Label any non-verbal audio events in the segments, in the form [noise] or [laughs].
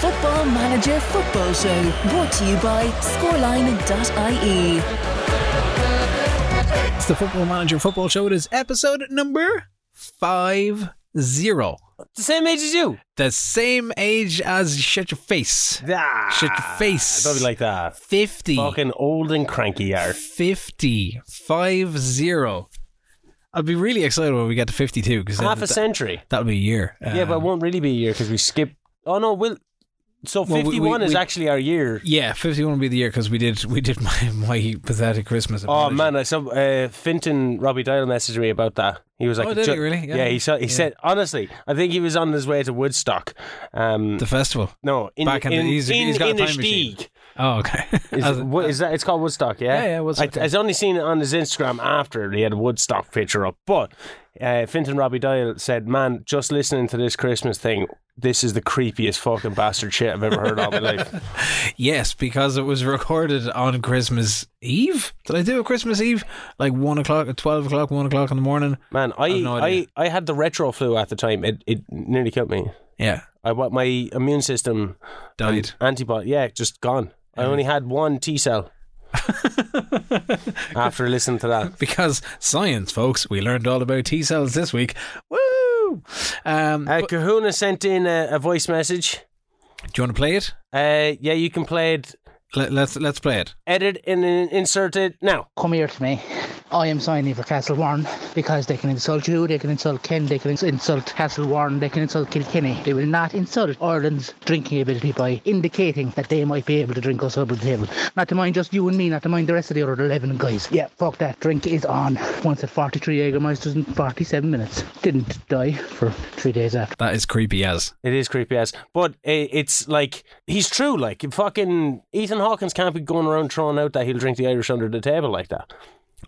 Football Manager Football Show, brought to you by scoreline.ie. It's the Football Manager Football Show. It is episode number five zero. The same age as you. The same age as shut your face. Ah, Shut your face. Don't be like that. 50. Fucking old and cranky you are. 50. Five zero. I'd be really excited when we get to 52 because Half a that, century. that'll be a year. yeah, but it Um, won't really be a year because we skip. Oh no, we'll. So Well, we- we- 51 is we- actually our year. yeah, 51 will be the year because we did we did my, [laughs] my pathetic Christmas. Oh man, I saw uh, Finton Robbie Dial messaged me about that. He was like, Oh, did he really? Yeah, Yeah. he saw, he Yeah. said honestly, I think he was on his way to Woodstock. Um, The festival. no, in back in the- in, he's- in, he's got a time machine. Oh, okay. [laughs] Is, As- what, is that? It's called Woodstock, yeah. Yeah, yeah, Woodstock, I, yeah. I've only seen it on his Instagram after he had a Woodstock picture up. But uh, Finton Robbie Dial said, "Man, just listening to this Christmas thing, this is the creepiest fucking bastard shit I've ever heard all my life." [laughs] Yes, because it was recorded on Christmas Eve. Did I do a Christmas Eve? Like one o'clock, twelve o'clock, one o'clock in the morning. Man, I I've no I. I had the retro flu at the time. It it nearly killed me. Yeah, I what my immune system died. antibody, yeah, just gone. I only had one T cell after listening to that. [laughs] Because science, folks, we learned all about T cells this week. Woo! Um, Uh, Kahuna sent in a, a voice message. do you want to play it? Uh, yeah, you can play it, Let, let's let's play it. edit, and insert it now. come here to me. I am signing for Castle Warren because they can insult you, they can insult Ken, they can insult Castle Warren, they can insult Kilkenny. They will not insult Ireland's drinking ability by indicating that they might be able to drink us over the table. Not to mind just you and me, not to mind the rest of the other 11 guys. Yeah, fuck that. Drink is on. Once at 43 Jägermeisters in 47 minutes. Didn't die for three days after. That is creepy as. It is creepy as, but eh, it's like he's true. Like fucking Ethan Hawkins can't be going around throwing out that he'll drink the Irish under the table like that.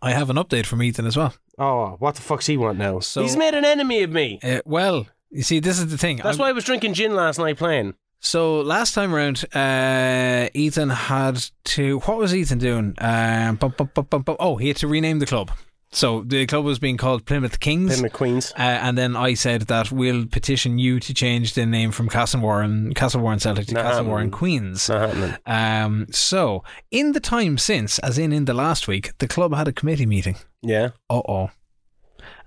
I have an update from Ethan as well. Oh, what the fuck's he want now? So- he's made an enemy of me. Uh, well, you see, this is the thing. That's I'm- why I was drinking gin last night playing. So last time around, uh, Ethan had to. What was Ethan doing? Um, bum, bum, bum, bum, bum. Oh, he had to rename the club. So the club was being called Plymouth Kings. Plymouth Queens. Uh, and then I said that we'll petition you to change the name from Castle Warren, Castle Warren Celtic to Not Castle happening. Warren Queens. Not happening. Um, so in the time since, as in in the last week, the club had a committee meeting. Yeah. Uh oh.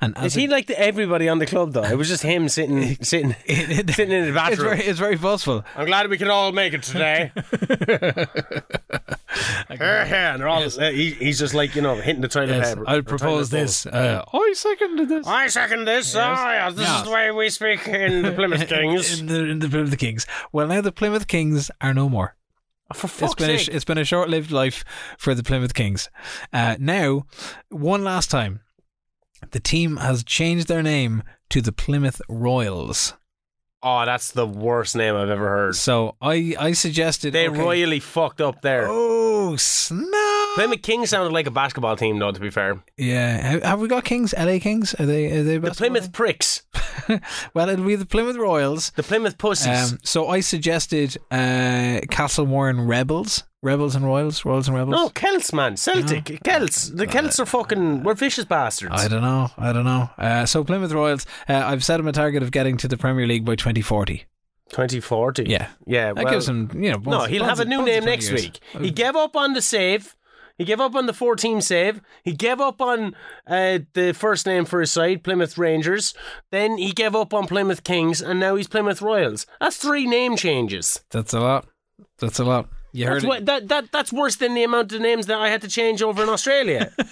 And Is he a- like the everybody on the club though? It was just him sitting, [laughs] sitting, [laughs] sitting in the it's bathroom. very, it's very possible. I'm glad we can all make it today. [laughs] and they're all, uh, he, he's just like you know hitting the toilet Yes, paper. I'll propose this. Uh, I seconded this. I second this. Oh, yeah, this Yes. is the way we speak in the Plymouth Kings. in the in the Plymouth Kings. Well, now the Plymouth Kings are no more. For It's fuck's been a, sake. it's been a short lived life for the Plymouth Kings. Uh, now, one last time, the team has changed their name to the Plymouth Royals. oh, that's the worst name I've ever heard. So I I suggested They okay, royally fucked up there. Oh snap! Plymouth Kings sounded like a basketball team, though. To be fair, Yeah, have, have we got Kings? LA Kings? Are they? Are they the Plymouth Pricks, [laughs] well, it'll be the Plymouth Royals. the Plymouth Pussies. Um, so I suggested uh, Castle Warren Rebels, Rebels and Royals, Royals and Rebels. no, Celts, man, Celtic, Celts. The Celts are fucking. We're vicious bastards. I don't know. I don't know. Uh, so Plymouth Royals, uh, I've set him a target of getting to the Premier League by 2040. 2040. Yeah. yeah. That well, gives him, you know. No, he'll have a new name next years. week. He gave up on the save. He gave up on the four team save. He gave up on uh, the first name for his side, Plymouth Rangers. Then he gave up on Plymouth Kings, and now he's Plymouth Royals. That's three name changes. That's a lot. That's a lot. You heard That's, it. what, that, that, that's worse than the amount of names that I had to change over in Australia. [laughs]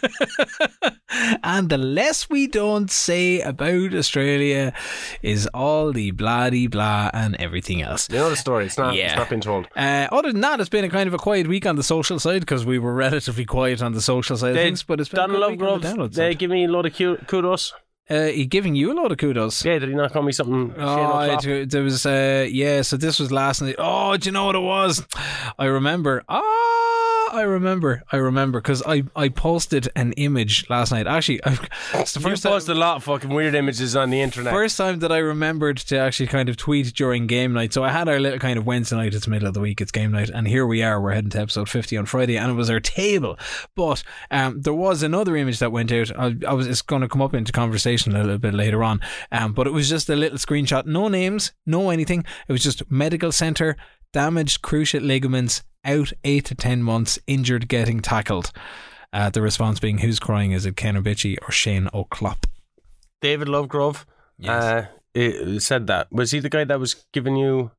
And the less we don't say about Australia is all the blah de blah and everything else. you know the story. It's not, Yeah. it's not been told. Uh, other than that, it's been a kind of a quiet week on the social side because we were [laughs] relatively quiet on the social side of things. But it's been a Donald good week on the they side. give me a lot of kudos. Uh, he giving you a lot of kudos. Yeah, did he not call me something? Oh, it- there was uh, yeah. So this was last night. Oh, do you know what it was? I remember. Ah, I remember. I remember because I, I posted an image last night. Actually, [laughs] it's the You first time, post a lot of fucking weird images on the internet. first time that I remembered to actually kind of tweet during game night. So I had our little kind of Wednesday night. It's middle of the week. It's game night, and here we are. We're heading to episode fifty on Friday, and it was our table. But um, there was another image that went out. I, I was it's going to come up into conversation a little bit later on. Um, but it was just a little screenshot. No names, no anything. It was just medical center. Damaged cruciate ligaments, out eight to ten months, injured getting tackled. Uh, the response being, "Who's crying? Is it Ken Bitchy or Shane O'Clop?" David Lovegrove Yes. uh, said that. Was he the guy that was giving you?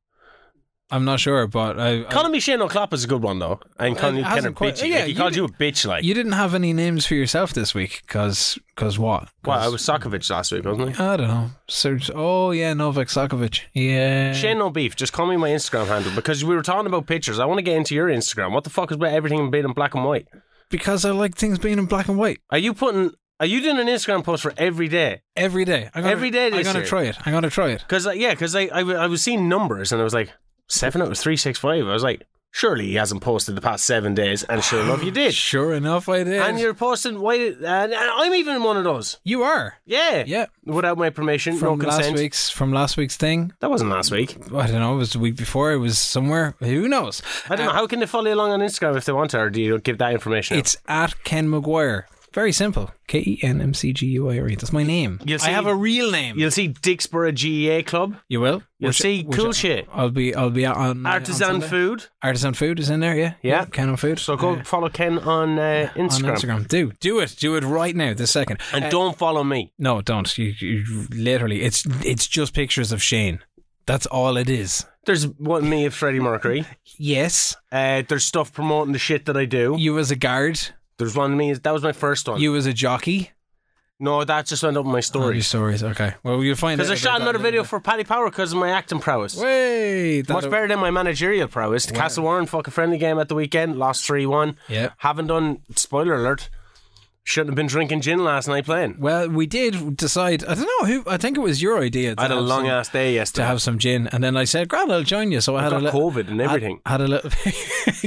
I'm not sure, but I, I- Shane O'Clop is a good one though, and you Kenner quite- bitchy. yeah, like he you called you a bitch. Like you didn't have any names for yourself this week, because because what? well, I 'Cause- was Sokovich last week, wasn't I? I don't know. Search. Oh yeah, Novak Sokovic. Yeah. Shane no beef. Just call me my Instagram handle because we were talking about pictures. I want to get into your Instagram. What the fuck is about everything being in black and white? because I like things being in black and white Are you putting? Are you doing an Instagram post for every day? every day. I'm gonna, Every day I'm gonna year. try it. I'm gonna try it. Because uh, yeah, because I I was seeing numbers and I was like seven out of three six five. I was like, surely he hasn't posted the past seven days, and sure enough, you did. [sighs] Sure enough, I did. And you're posting. Why? did- And, I'm even one of those. you are. Yeah, Yeah. Without my permission, From no last week's from last week's thing. That wasn't last week. I don't know. It was the week before. It was somewhere. Who knows? I don't know. Uh, how can they follow you along on Instagram if they want to, or do you give that information? out? It's at Ken McGuire. Very simple. K E N M C G U I R E. That's my name. You'll I have a real name. You'll see Dicksboro GAA Club, You will. You'll Which- see which- cool shit. I'll be. I'll be on uh, on artisan food. Artisan food is in there. Yeah. Yeah. Ken on food. So go Uh, follow Ken on uh, on Instagram. Instagram. Do do it. Do it right now. This second. and Uh, don't follow me. No, don't. You, you literally, it's it's just pictures of Shane. That's all it is. There's one me of Freddie Mercury. Yes, Uh, there's stuff promoting the shit that I do. you as a guard, There's one me. That was my first one. you as a jockey. no, that just went up in my Oh, your stories. stories. Okay. Well, you'll find Because I shot another video for Paddy Power because of my acting prowess. Wait, Much better than my managerial prowess. The Castle Warren fucking friendly game at the weekend, lost 3 1. Yeah. Haven't done, spoiler alert, shouldn't have been drinking gin last night playing. Well, we did decide. I don't know who. I think it was your idea. To I had a long some, ass day yesterday to have some gin, and then I said, "Grand, I'll join you." So I, I had a little. COVID and everything. Had, had a little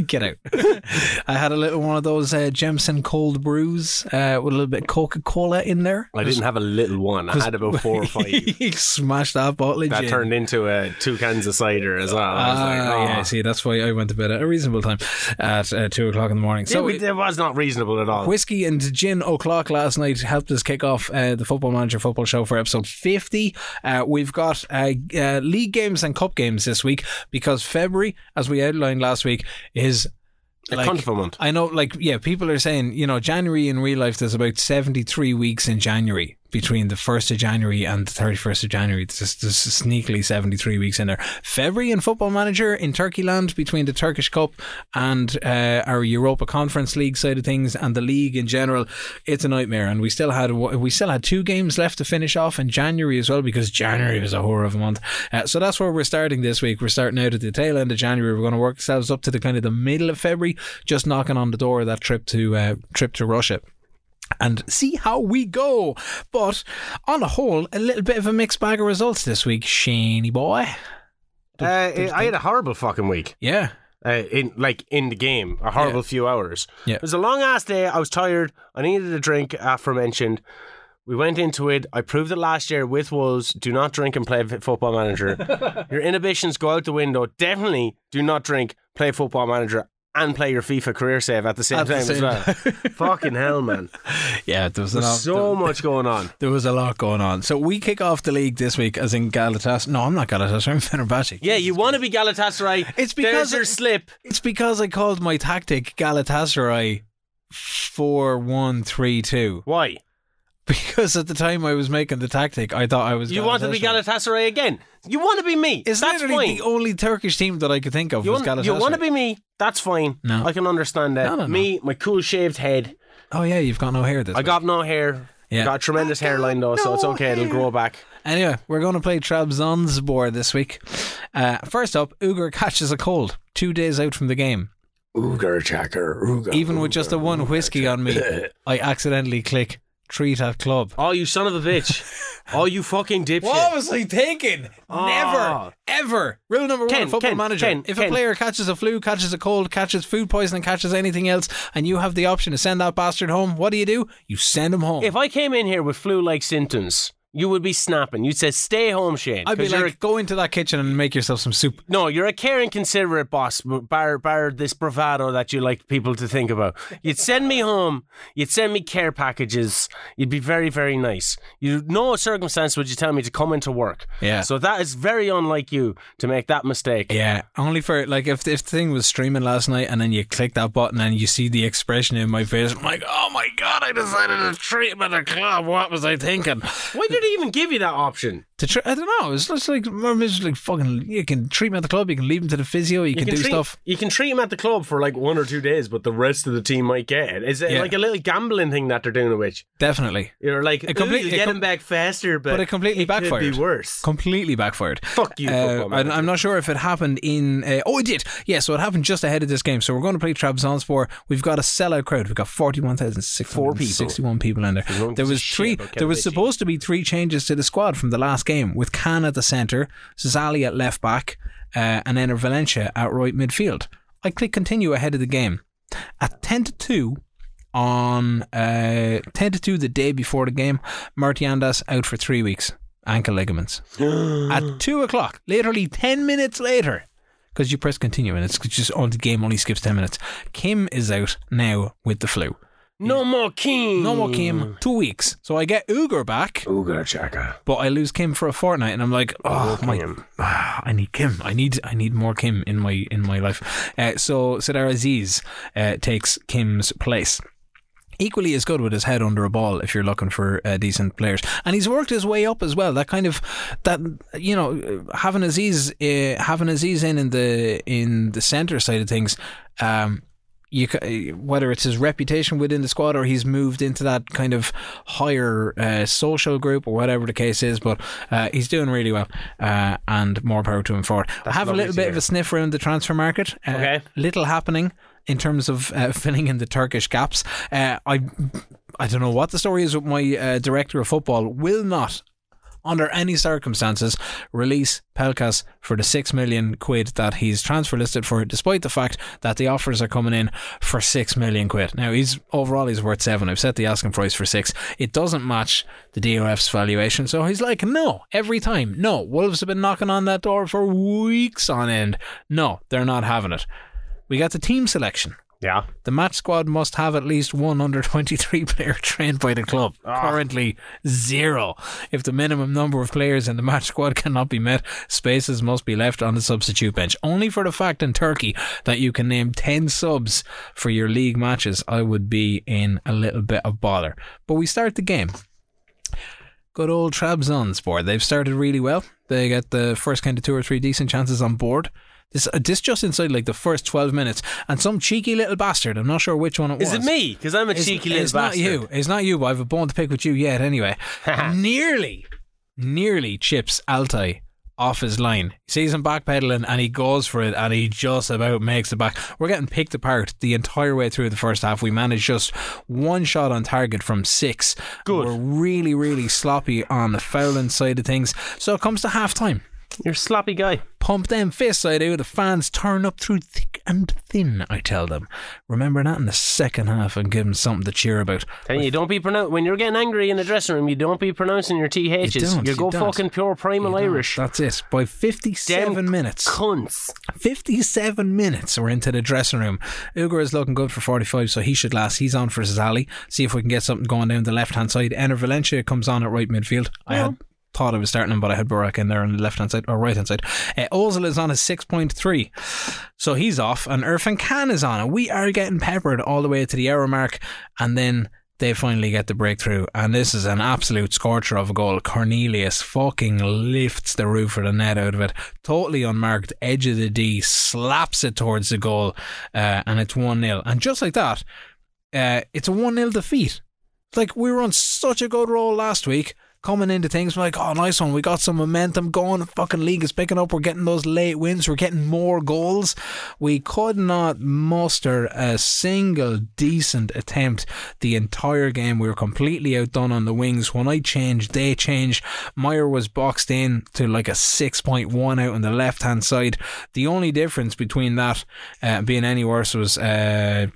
get out. [laughs] I had a little one of those uh, cold brews uh, with a little bit of Coca Cola in there. I didn't have a little one. I had about four or [laughs] five. he smashed that bottle of gin. That gin. turned into uh, two cans of cider as well. I was like, Ah, oh. yeah. See, that's why I went to bed at a reasonable time, at uh, two o'clock in the morning. So So it, it was not reasonable at all. Whiskey and gin o'clock last night helped us kick off uh, the Football Manager Football Show for episode 50. Uh, we've got uh, uh, league games and cup games this week because February, as we outlined last week, is. A like- month. I know, like, yeah, people are saying, you know, January in real life, there's about 73 weeks in January between the 1st of January and the 31st of January. There's, there's sneakily 73 weeks in there. February in Football Manager in Turkey land between the Turkish Cup and uh, our Europa Conference League side of things and the league in general. It's a nightmare. And we still had we still had two games left to finish off in January as well because January was a horror of a month. Uh, so that's where we're starting this week. We're starting out at the tail end of January. We're going to work ourselves up to the kind of the middle of February, just knocking on the door of that trip to uh, trip to Russia and see how we go. But on the whole, a little bit of a mixed bag of results this week, Shaney boy. Uh, I had a horrible fucking week. Yeah. Uh, in like in the game, a horrible Yeah. few hours. Yeah. It was a long ass day. I was tired. I needed a drink. Aforementioned. We went into it. I proved it last year with Wolves. Do not drink and play Football Manager. [laughs] your inhibitions go out the window. Definitely do not drink, play Football Manager, and play your FIFA career save at the same At the time same as well. [laughs] Fucking hell, man! Yeah, there was a There's lot, so much going on. there was a lot going on. So we kick off the league this week as in Galatasaray. No, I'm not Galatasaray. I'm Fenerbahce. Yeah, you want to be Galatasaray. It's because There's your it- slip. It's because I called my tactic Galatasaray four one three two. Why? [laughs] Because at the time I was making the tactic, I thought I was. You want to be Galatasaray again? You want to be me? It's That's literally fine. the only Turkish team that I could think of You was want, Galatasaray. you want to be me? That's fine. No. I can understand that. No, no, no. Me, my cool shaved head. Oh yeah, you've got no hair this. I week. got no hair. Yeah. Got a tremendous hairline though, so it's no okay. It'll grow back. Anyway, we're going to play Trabzonspor this week. Uh, first up, Ugar catches a cold two days out from the game. Ooger checker. Ooger. Even with just a one whiskey on me, [laughs] I accidentally click treat at club. Oh, you son of a bitch! [laughs] oh, you fucking dipshit! What was I thinking? Oh. Never, ever. Rule number one Ken, of football Ken, manager. Ken, if a player catches a flu, catches a cold, catches food poisoning, catches anything else, and you have the option to send that bastard home, what do you do? You send him home. If I came in here with flu-like symptoms, you would be snapping. You'd say, "Stay home, Shane." I'd be like, go into that kitchen and make yourself some soup. No, you're a caring, considerate boss, bar, bar this bravado that you like people to think about. You'd send me home, you'd send me care packages, you'd be very, very nice. You no circumstance would you tell me to come into work. Yeah. So that is very unlike you to make that mistake. Yeah, only for like if if the thing was streaming last night and then you click that button and you see the expression in my face, I'm like, oh my god, I decided to treat him at a club. What was I thinking? Why did he even give you that option? To tr- I don't know. It's just like it's just like fucking. You can treat him at the club. You can leave him to the physio. You, can, do treat, stuff. You can treat him at the club for like one or two days, but the rest of the team might get it. Is it Yeah. like a little gambling thing that they're doing which Definitely. you're like, It completely- you it get com- him back faster, but, but it completely could backfired. be worse. Completely backfired. Fuck you, Uh, I'm. I'm not sure if it happened in. Uh, oh, it did. Yeah, so it happened just ahead of this game. So we're going to play Trabzonspor. We've got a sellout crowd. We've got forty-one thousand six hundred people. sixty-one people in there. There was three. There was supposed to be three changes to the squad from the last game, with Can at the centre, Zali at left back, uh, and then Valencia at right midfield. I click continue ahead of the game at ten to two. On uh, ten to two the day before the game, Martiandas out for three weeks, ankle ligaments [gasps] at two o'clock, literally ten minutes later, because you press continue and it's just on the game only skips ten minutes. Kim is out now with the flu. No more Kim. No more Kim, two weeks. So I get Uger back, Uga Chaka. but I lose Kim for a fortnight, and I'm like, oh my, Kim. ah, I need Kim. I need I need more Kim in my in my life. Uh, so Serdar Aziz uh, takes Kim's place. Equally as good with his head under a ball if you're looking for uh, decent players, and he's worked his way up as well. That kind of that you know having Aziz uh, having Aziz in in the in the center side of things. Um, you whether it's his reputation within the squad or he's moved into that kind of higher uh, social group or whatever the case is, but uh, he's doing really well, uh, and more power to him for it. I have a little bit hear. of a sniff around the transfer market. Uh, Okay. little happening in terms of uh, [laughs] filling in the Turkish gaps. Uh, I I don't know what the story is with my uh, director of football. Will not. Under any circumstances, release Pelkas for the six million quid that he's transfer listed for, despite the fact that the offers are coming in for six million quid. Now he's overall he's worth seven. I've set the asking price for six. It doesn't match the DOF's valuation, so he's like, no, every time, no. Wolves have been knocking on that door for weeks on end. No, they're not having it. We got the team selection. Yeah. The match squad must have at least one under 23 [laughs] player trained by the club. Ah. Currently zero. If the minimum number of players in the match squad cannot be met, spaces must be left on the substitute bench. Only for the fact in Turkey that you can name 10 subs for your league matches, I would be in a little bit of bother. But we start the game. Good old Trabzonspor. They've started really well. They get the first kind of two or three decent chances on board. This, uh, this just inside like the first 12 minutes. And some cheeky little bastard, I'm not sure which one it Is was. Is it me? Because I'm a It's, cheeky little it's bastard. It's not you. It's not you, but I have a bone to pick with you yet anyway. [laughs] nearly, nearly chips Altay off his line. He sees him backpedaling and he goes for it and he just about makes it back. We're getting picked apart the entire way through the first half. We managed just one shot on target from six. Good. We're really, really sloppy on the fouling side of things. So it comes to half time. You're a sloppy guy. Pump them fists, I do. The fans turn up through thick and thin, I tell them. Remember that in the second half and give them something to cheer about. Tell you, don't be pronoun- when you're getting angry in the dressing room. You don't be pronouncing your ths. You don't, you go don't. fucking pure primal Irish. That's it. By 57 Them minutes. Cunts. 57 minutes we're into the dressing room. Uger is looking good for 45, so he should last. He's on for Zali. See if we can get something going down the left hand side. Enner Valencia comes on at right midfield. I had thought I was starting him, but I had Burak in there on the left hand side or right hand side. Uh, Ozil is on a 6.3, so he's off, and Irfan Can is on. We are getting peppered all the way to the hour mark, and then they finally get the breakthrough, and this is an absolute scorcher of a goal. Cornelius fucking lifts the roof of the net out of it, totally unmarked, edge of the D, slaps it towards the goal, uh, and it's 1 0. And just like that, uh, it's a 1 0 defeat. Like, we were on such a good roll last week. Coming into things, we're like, oh, nice one. We got some momentum going. The fucking league is picking up. We're getting those late wins. We're getting more goals. We could not muster a single decent attempt the entire game. We were completely outdone on the wings. When I changed, they changed. Meyer was boxed in to like a 6.1 out on the left hand side. The only difference between that uh, being any worse was uh,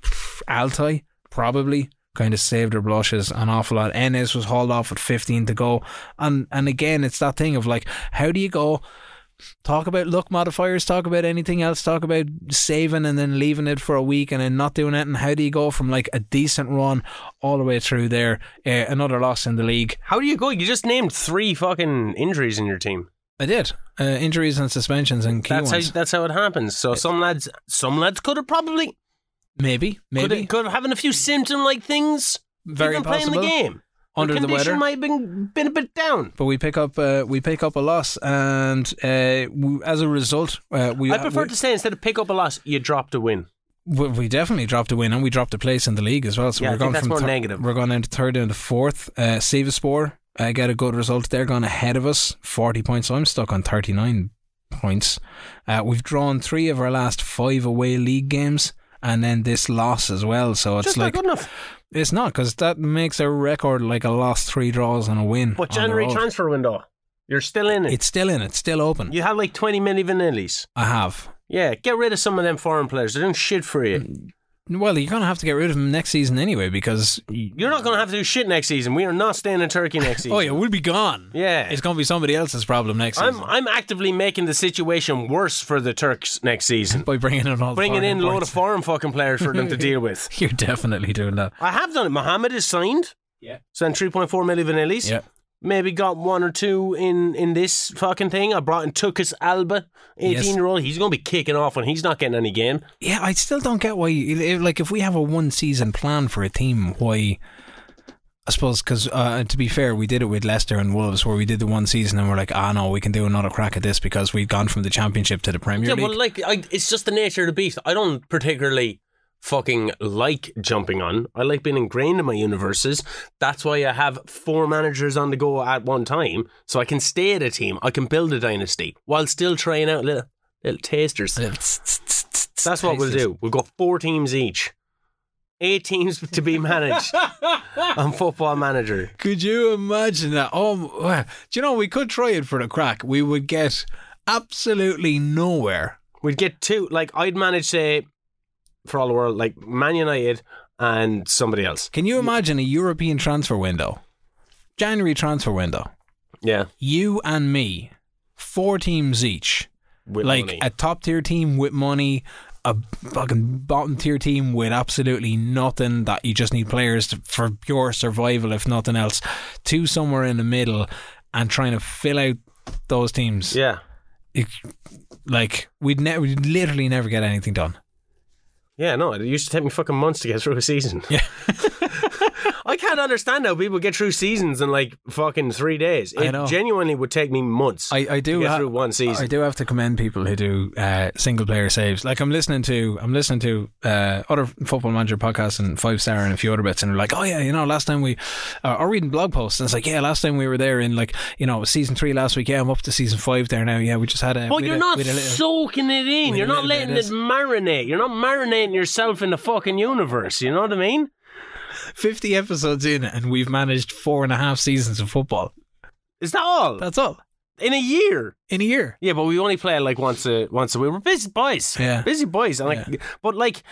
Altay, probably kind of saved her blushes an awful lot. Ennis was hauled off with 15 to go. And and again, it's that thing of like, how do you go? Talk about luck modifiers, talk about anything else, talk about saving and then leaving it for a week and then not doing it. And how do you go from like a decent run all the way through there? Uh, another loss in the league. How do you go? You just named three fucking injuries in your team. I did. Uh, injuries and suspensions and key That's how ones. that's how it happens. So some lads, some lads could have probably maybe, could maybe. could have having a few symptom like things. Very even possible. playing the game. Under the condition weather. might have been been a bit down. but we pick up uh, we pick up a loss, and uh, we, as a result, uh, we I prefer we, to say instead of pick up a loss, you dropped a win. we, we definitely dropped a win, and we dropped a place in the league as well. So Yeah, we're going that's from more thir- negative. We're going down to third and to fourth. Uh, Sivaspor uh, get a good result. They're gone ahead of us, forty points. So I'm stuck on thirty nine points. Uh, we've drawn three of our last five away league games. And then this loss as well, so it's Just like not good enough. it's not because that makes a record like a loss, three draws, and a win. But January transfer window, you're still in it. It's still in. It's still open. you have like twenty mini vanillis. I have. Yeah, get rid of some of them foreign players. They're doing shit for you. Mm. Well, you're going to have to get rid of him next season anyway because. You're not going to have to do shit next season. We are not staying in Turkey next season. [laughs] Oh, yeah, we'll be gone. Yeah. It's going to be somebody else's problem next I'm season. I'm actively making the situation worse for the Turks next season. by bringing in all Bringing foreign in a load of foreign fucking players for them to [laughs] deal with. You're definitely doing that. I have done it. Mohammed is signed. Yeah. Sent 3.4 million vanillis. Yeah. Maybe got one or two in in this fucking thing. I brought in Tukas Alba, 18 Yes. year old. He's going to be kicking off when he's not getting any game. Yeah, I still don't get why. Like, if we have a one season plan for a team, why. I suppose because uh, to be fair, we did it with Leicester and Wolves, where we did the one season and we're like, ah, no, we can do another crack at this because we've gone from the Championship to the Premier Yeah, League. well, like I, it's just the nature of the beast. I don't particularly fucking like jumping on. I like being ingrained in my universes. That's why I have four managers on the go at one time, so I can stay at a team. I can build a dynasty while still trying out little little tasters. That's what we'll do. We'll go four teams each. Eight teams to be managed [laughs] on Football Manager. Could you imagine that? Oh, do you know we could try it for the crack? We would get absolutely nowhere. We'd get two. Like I'd manage, say, for all the world, like Man United and somebody else. Can you imagine a European transfer window, January transfer window? Yeah, You and me, four teams each, with like money. a top tier team with money, a fucking bottom tier team with absolutely nothing that you just need players to, for pure survival, if nothing else, to somewhere in the middle, and trying to fill out those teams. yeah. It- like we'd never, we'd literally never get anything done. Yeah, no, it used to take me fucking months to get through a season. Yeah. [laughs] I can't understand how people get through seasons in like fucking three days. I It know. genuinely would take me months. I, I do to get ha- through one season. I do have to commend people who do uh, single player saves. Like I'm listening to I'm listening to uh, other football manager podcasts and five star and a few other bits, and they're like, oh yeah, you know, last time we uh, or reading blog posts, and it's like, yeah, last time we were there in like you know season three last week. Yeah, I'm up to season five there now. Yeah, we just had a. but you're a- not little- soaking it in. You're not letting it this. marinate. You're not marinating yourself in the fucking universe. You know what I mean? 50 episodes in, and we've managed four and a half seasons of football. Is that all? That's all in a year. in a year. Yeah, but we only play like once a once a week. We're busy boys. Yeah. busy boys. And like, but like,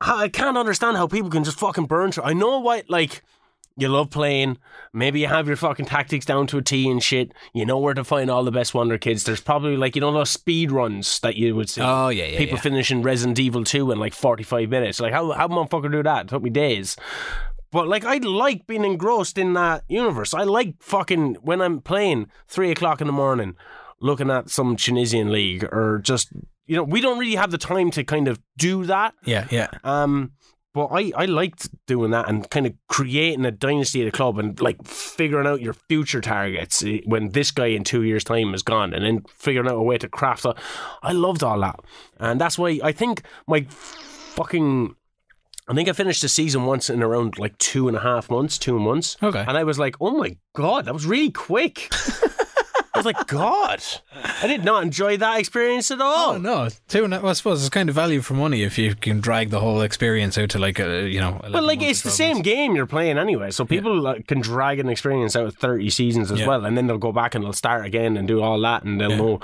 I can't understand how people can just fucking burn through. I know why. Like, you love playing. Maybe you have your fucking tactics down to a T and shit. You know where to find all the best Wonder Kids. There's probably like you know those speed runs that you would see. Oh yeah, yeah. people yeah. finishing Resident Evil 2 in like 45 minutes. Like, how how motherfucker do that? It took me days. But like, I like being engrossed in that universe. I like fucking when I'm playing three o'clock in the morning, looking at some Tunisian league or just you know, we don't really have the time to kind of do that. yeah, yeah. Um, but I, I liked doing that and kind of creating a dynasty at a club and like figuring out your future targets eh, when this guy in two years' time is gone and then figuring out a way to craft that. I loved all that. And that's why I think my fucking. I think I finished the season once in around like two and a half months, two months. Okay. And I was like, oh my God, that was really quick. [laughs] I was like, God, I did not enjoy that experience at all. Oh no, two and well, I suppose it's kind of value for money if you can drag the whole experience out to like a you know. 11 But like it's the 12 same months. game you're playing anyway, so people like, can drag an experience out of thirty seasons as Yeah. well, and then they'll go back and they'll start again and do all that, and they'll know.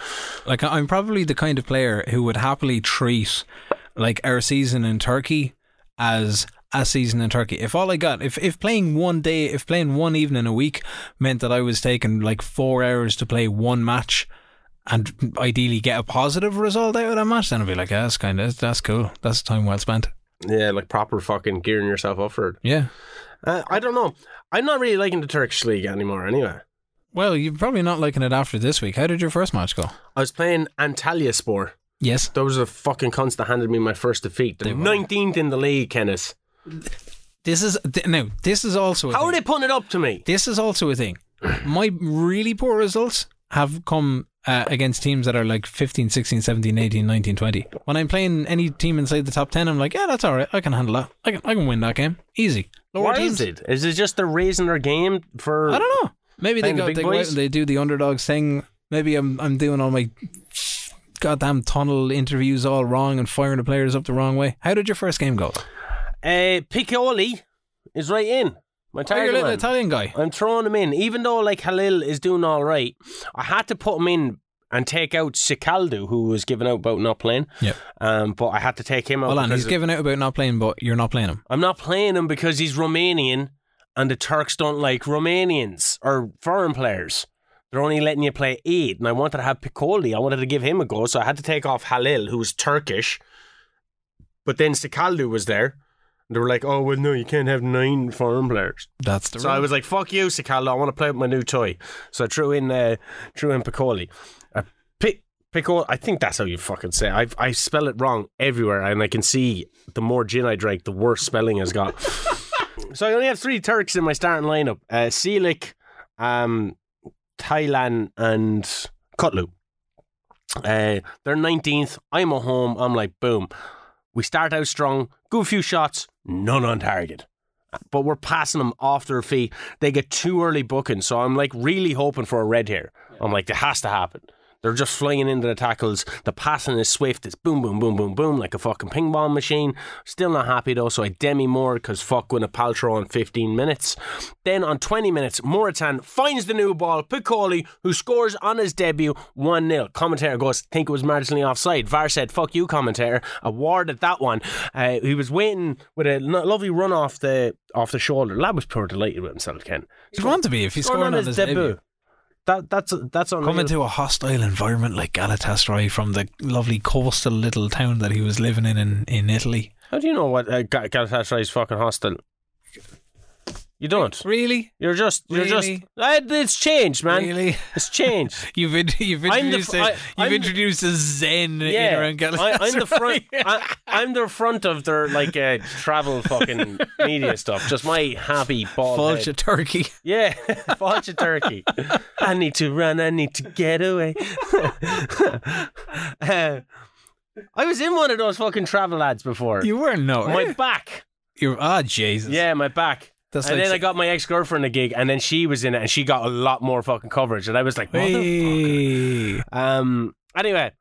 Like I'm probably the kind of player who would happily treat like our season in Turkey as a season in Turkey. If all I got, if, if playing one day, if playing one evening a week meant that I was taking like four hours to play one match and ideally get a positive result out of that match, then I'd be like, yeah, that's kind of, that's cool. That's time well spent. Yeah, like proper fucking gearing yourself up for it. Yeah. Uh, I don't know. I'm not really liking the Turkish league anymore. Anyway, Well, you're probably not liking it after this week. How did your first match go? I was playing Antalyaspor. Yes. Those are the fucking cunts that handed me my first defeat. The They were. 19th in the league, Kenneth. This is, th- now, this is also a How thing. are they putting it up to me? This is also a thing. My really poor results have come uh, against teams that are like 15, 16, 17, 18, 19, 20. When I'm playing any team inside the top 10, I'm like, yeah, that's all right. I can handle that. I can, I can win that game. Easy. Lower Why teams. is it? Is it just they're raising their game for? I don't know. Maybe they Playing the go, big they go out boys? and they do the underdogs thing. Maybe I'm I'm doing all my goddamn tunnel interviews all wrong and firing the players up the wrong way. How did your first game go? Uh, Piccoli is right in. My Oh, you're a little man. Italian guy. I'm throwing him in, even though like Halil is doing all right. I had to put him in and take out Cicâldău, who was giving out about not playing. Yep. Um, but I had to take him out. On, he's giving out about not playing, but you're not playing him. I'm not playing him because he's Romanian, and the Turks don't like Romanians or foreign players. They're only letting you play eight, and I wanted to have Piccoli. I wanted to give him a go, so I had to take off Halil, who was Turkish. But then Cicâldău was there. They were like, "Oh well, no, you can't have nine foreign players." That's the So I was like, "Fuck you, Cicâldău. I want to play with my new toy." So I threw in, uh, threw in Piccoli. Uh, Pic- Piccoli. I think that's how you fucking say. I I spell it wrong everywhere, and I can see the more gin I drank, the worse spelling has got. [laughs] so I only have three Turks in my starting lineup: uh, Selik, um, Taylan, and Kutlu. Uh, they're nineteenth. I'm at home. I'm like, boom. We start out strong, good few shots, none on target but we're passing them off their feet. They get too early booking, so I'm like really hoping for a red here. I'm like, it has to happen. They're just flying into the tackles. The passing is swift. It's boom, boom, boom, boom, boom, like a fucking ping pong machine. Still not happy though, so I demi more because fuck Gwyneth Paltrow on 15 minutes. Then on 20 minutes, Morutan finds the new ball. Piccoli, who scores on his debut 1 0. Commentator goes, think it was marginally offside. VAR said, fuck you, commentator. Awarded that one. Uh, he was waiting with a lovely run off the off the shoulder. Lad was pure delighted with himself, Ken. He's going to be if he's Scoring scoring on his debut. That that's that's unreal. Come into a hostile environment like Galatasaray from the lovely coastal little town that he was living in in, in Italy. How do you know what uh, is fucking hostile? You don't. Really? You're just. You're Really? just. It's changed, man. Really? It's changed. [laughs] You've in, you've the introduced fr- a, I- you've I'm the- introduced a zen in yeah, around Galatasaray. I, I'm the front. [laughs] I, I'm the front of their like uh, travel fucking [laughs] media stuff. Just my happy ball. Of Turkey. Yeah, Falcha turkey. I need to run. I need to get away. Uh, I was in one of those fucking travel ads before. You were no. my back. You're ah Jesus. Yeah, my back. That's and like then I got my ex girlfriend a gig, and then she was in it, and she got a lot more fucking coverage, and I was like. Hey. Um. Anyway,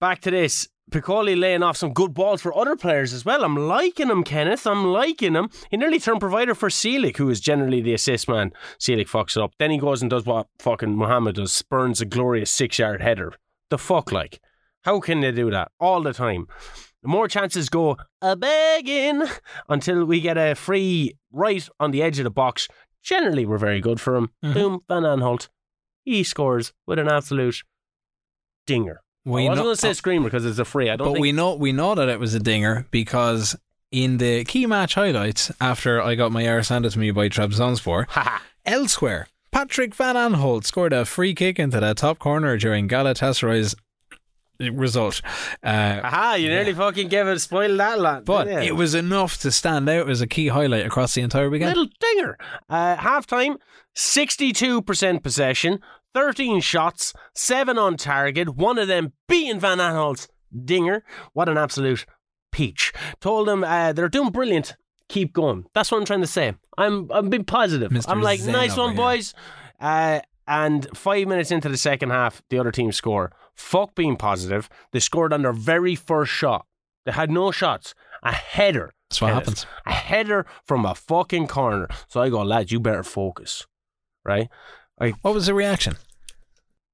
back to this. Piccoli laying off some good balls for other players as well. I'm liking him, Kenneth. I'm liking him. He nearly turned provider for Selik, who is generally the assist man. Selik fucks it up. Then he goes and does what fucking Muhammad does, spurns a glorious six yard header. The fuck, like? How can they do that all the time? The more chances go a begging until we get a free right on the edge of the box. Generally, we're very good for him. Mhm. Boom, Van Aanholt. He scores with an absolute dinger. We I wasn't going to say screamer because it's a free. I don't but think. we know we know that it was a dinger because in the key match highlights after I got my arse handed to me by Trabzonspor, elsewhere, Patrick Van Aanholt scored a free kick into the top corner during Galatasaray's result. Uh, Aha, you nearly fucking gave it, spoiled that lot. but it was enough to stand out as a key highlight across the entire weekend. Little dinger. Uh, half time, 62% possession, 13 shots, 7 on target, one of them being Van Aanholt's dinger. What an absolute peach. Told them uh, they're doing brilliant. Keep going. That's what I'm trying to say. I'm I'm being positive. Mr. I'm like, Zen nice one, here." boys. Uh, and five minutes into the second half, the other team score. Fuck being positive. They scored on their very first shot. They had no shots. A header. That's what Kenneth. happens. A header from a fucking corner. So I go, lads, you better focus. Right? What was the reaction?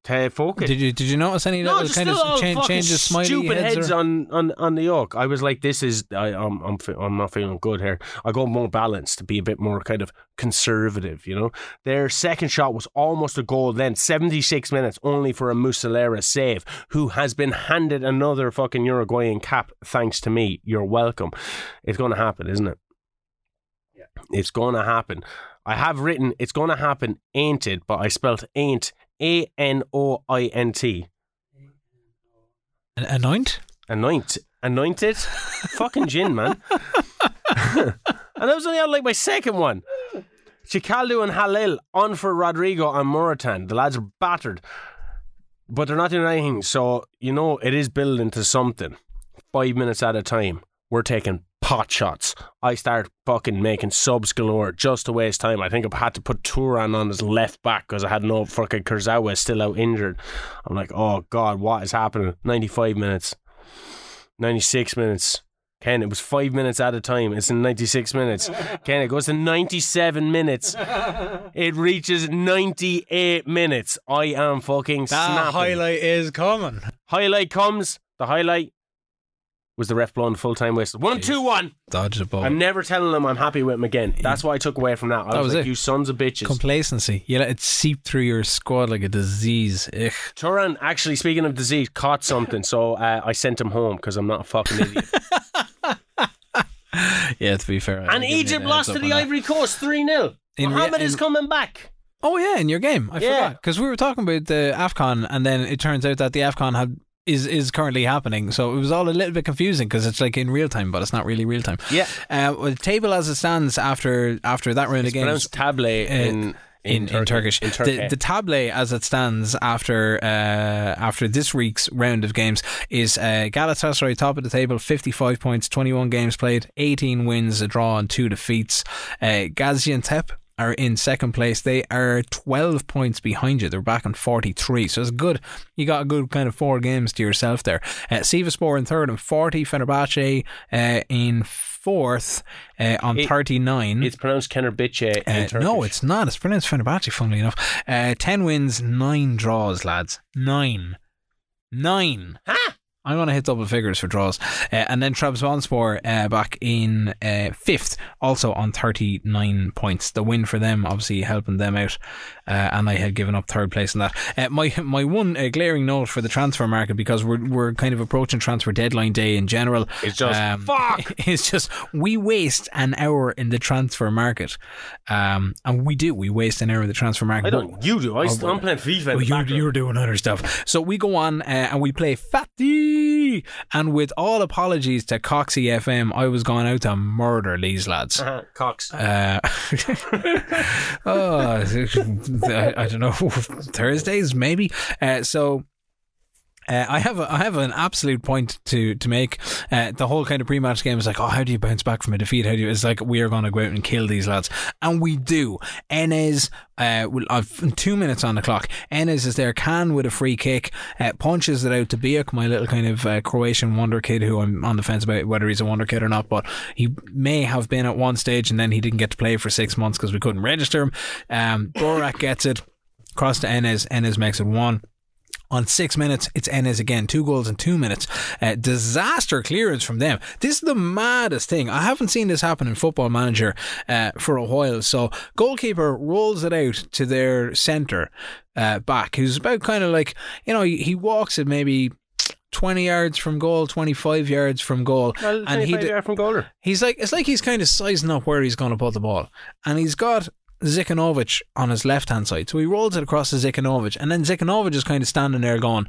To focus. Did you did you notice any no, little just kind of change, changes, smiley stupid heads? heads, or- on, on on the yoke. I was like, this is I, I'm I'm fe- I'm not feeling good here. I go more balanced to be a bit more kind of conservative. You know, their second shot was almost a goal. Then 76 minutes only for a Muslera save, who has been handed another fucking Uruguayan cap thanks to me. You're welcome. It's going to happen, isn't it? Yeah, it's going to happen. I have written it's going to happen, ain't it? But I spelt ain't A N O I N T. Anoint? Anoint, anointed, fucking gin, man. [laughs] and that was only on like my second one. Cicâldău and Halil on for Rodrigo and Morutan. The lads are battered, but they're not doing anything. So you know it is building to something. Five minutes at a time, we're taking pot shots. I start fucking making subs galore just to waste time. I think I had to put Turan on his left back because I had no fucking Kurzawa still out injured. I'm like, oh god, what is happening? 95 minutes. 96 minutes. Ken, it was five minutes at a time. It's in 96 minutes. Ken, it goes to 97 minutes. It reaches 98 minutes. I am fucking snapping. Highlight is coming. Highlight comes. The highlight was the ref blowing full time whistle. One, two, one. Dodge the ball. I'm never telling them I'm happy with him again. That's what I took away from that. I That was, was like, it. you sons of bitches. Complacency. You let it seep through your squad like a disease. Ugh. Turan, actually, speaking of disease, caught something, so uh, I sent him home because I'm not a fucking idiot. [laughs] Yeah, to be fair. I'll and Egypt lost to the on that. Ivory Coast 3 0. In rea- Mohammed is in- coming back. Oh yeah, in your game. I Yeah. forgot because we were talking about the Afcon, and then it turns out that the Afcon had is is currently happening. So it was all a little bit confusing because it's like in real time, but it's not really real time. Yeah. Uh, well, the table as it stands after after that round It's of games pronounced table in, in, in, Turkish. In. The, the table as it stands after uh, after this week's round of games is uh, Galatasaray top of the table, 55 points, 21 games played, 18 wins, a draw, and two defeats. Uh, Gaziantep are in second place. They are 12 points behind you. They're back on 43. So it's good. You got a good kind of four games to yourself there. Uh, Sivaspor in third and 40. Fenerbahce uh, in fourth uh, on It- 39. it's pronounced Kenerbiche in Uh, no, it's not. It's pronounced Fenerbahce, funnily enough. Uh, 10 wins, 9 draws, lads. 9. 9. Ha! I'm going to hit double figures for draws. Uh, and then Trabzonspor uh, back in uh, fifth, also on 39 points. The win for them, obviously helping them out. Uh, and I had given up third place in that. Uh, my my one uh, glaring note for the transfer market, because we're, we're kind of approaching transfer deadline day in general. um, It's just, fuck! [laughs] It's just, we waste an hour in the transfer market. Um, and we do. We waste an hour in the transfer market. I don't. You do. I, I'm playing FIFA. Well, you're, you're doing other stuff. So we go on uh, and we play Fatty. And with all apologies to Coxie FM, I was going out to murder these lads. Uh-huh, Cox. Uh, [laughs] [laughs] oh, I, [laughs] I don't know. [laughs] Thursdays, maybe. Uh, so. Uh, I have a, I have an absolute point to to make. Uh, the whole kind of pre-match game is like, oh, how do you bounce back from a defeat? How do you? It's like we are going to go out and kill these lads, and we do. Enes, uh, I've two minutes on the clock. Enes is there, can with a free kick, uh, punches it out to Biak, my little kind of uh, Croatian wonder kid, who I'm on the fence about whether he's a wonder kid or not, but he may have been at one stage, and then he didn't get to play for six months because we couldn't register him. Um, Borak gets it, cross to Enes, Enes makes it one. On six minutes, it's Enes again. Two goals in two minutes. Uh, disaster clearance from them. This is the maddest thing. I haven't seen this happen in Football Manager uh, for a while. So, goalkeeper rolls it out to their centre uh, back, who's about kind of like, you know, he, walks it maybe 20 yards from goal, 25 yards from goal. Well, and he d- yard from goaler. He's like it's like he's kind of sizing up where he's going to put the ball, and he's got Zikanovic on his left hand side, so he rolls it across to Zikanovic, and then Zikanovic is kind of standing there going,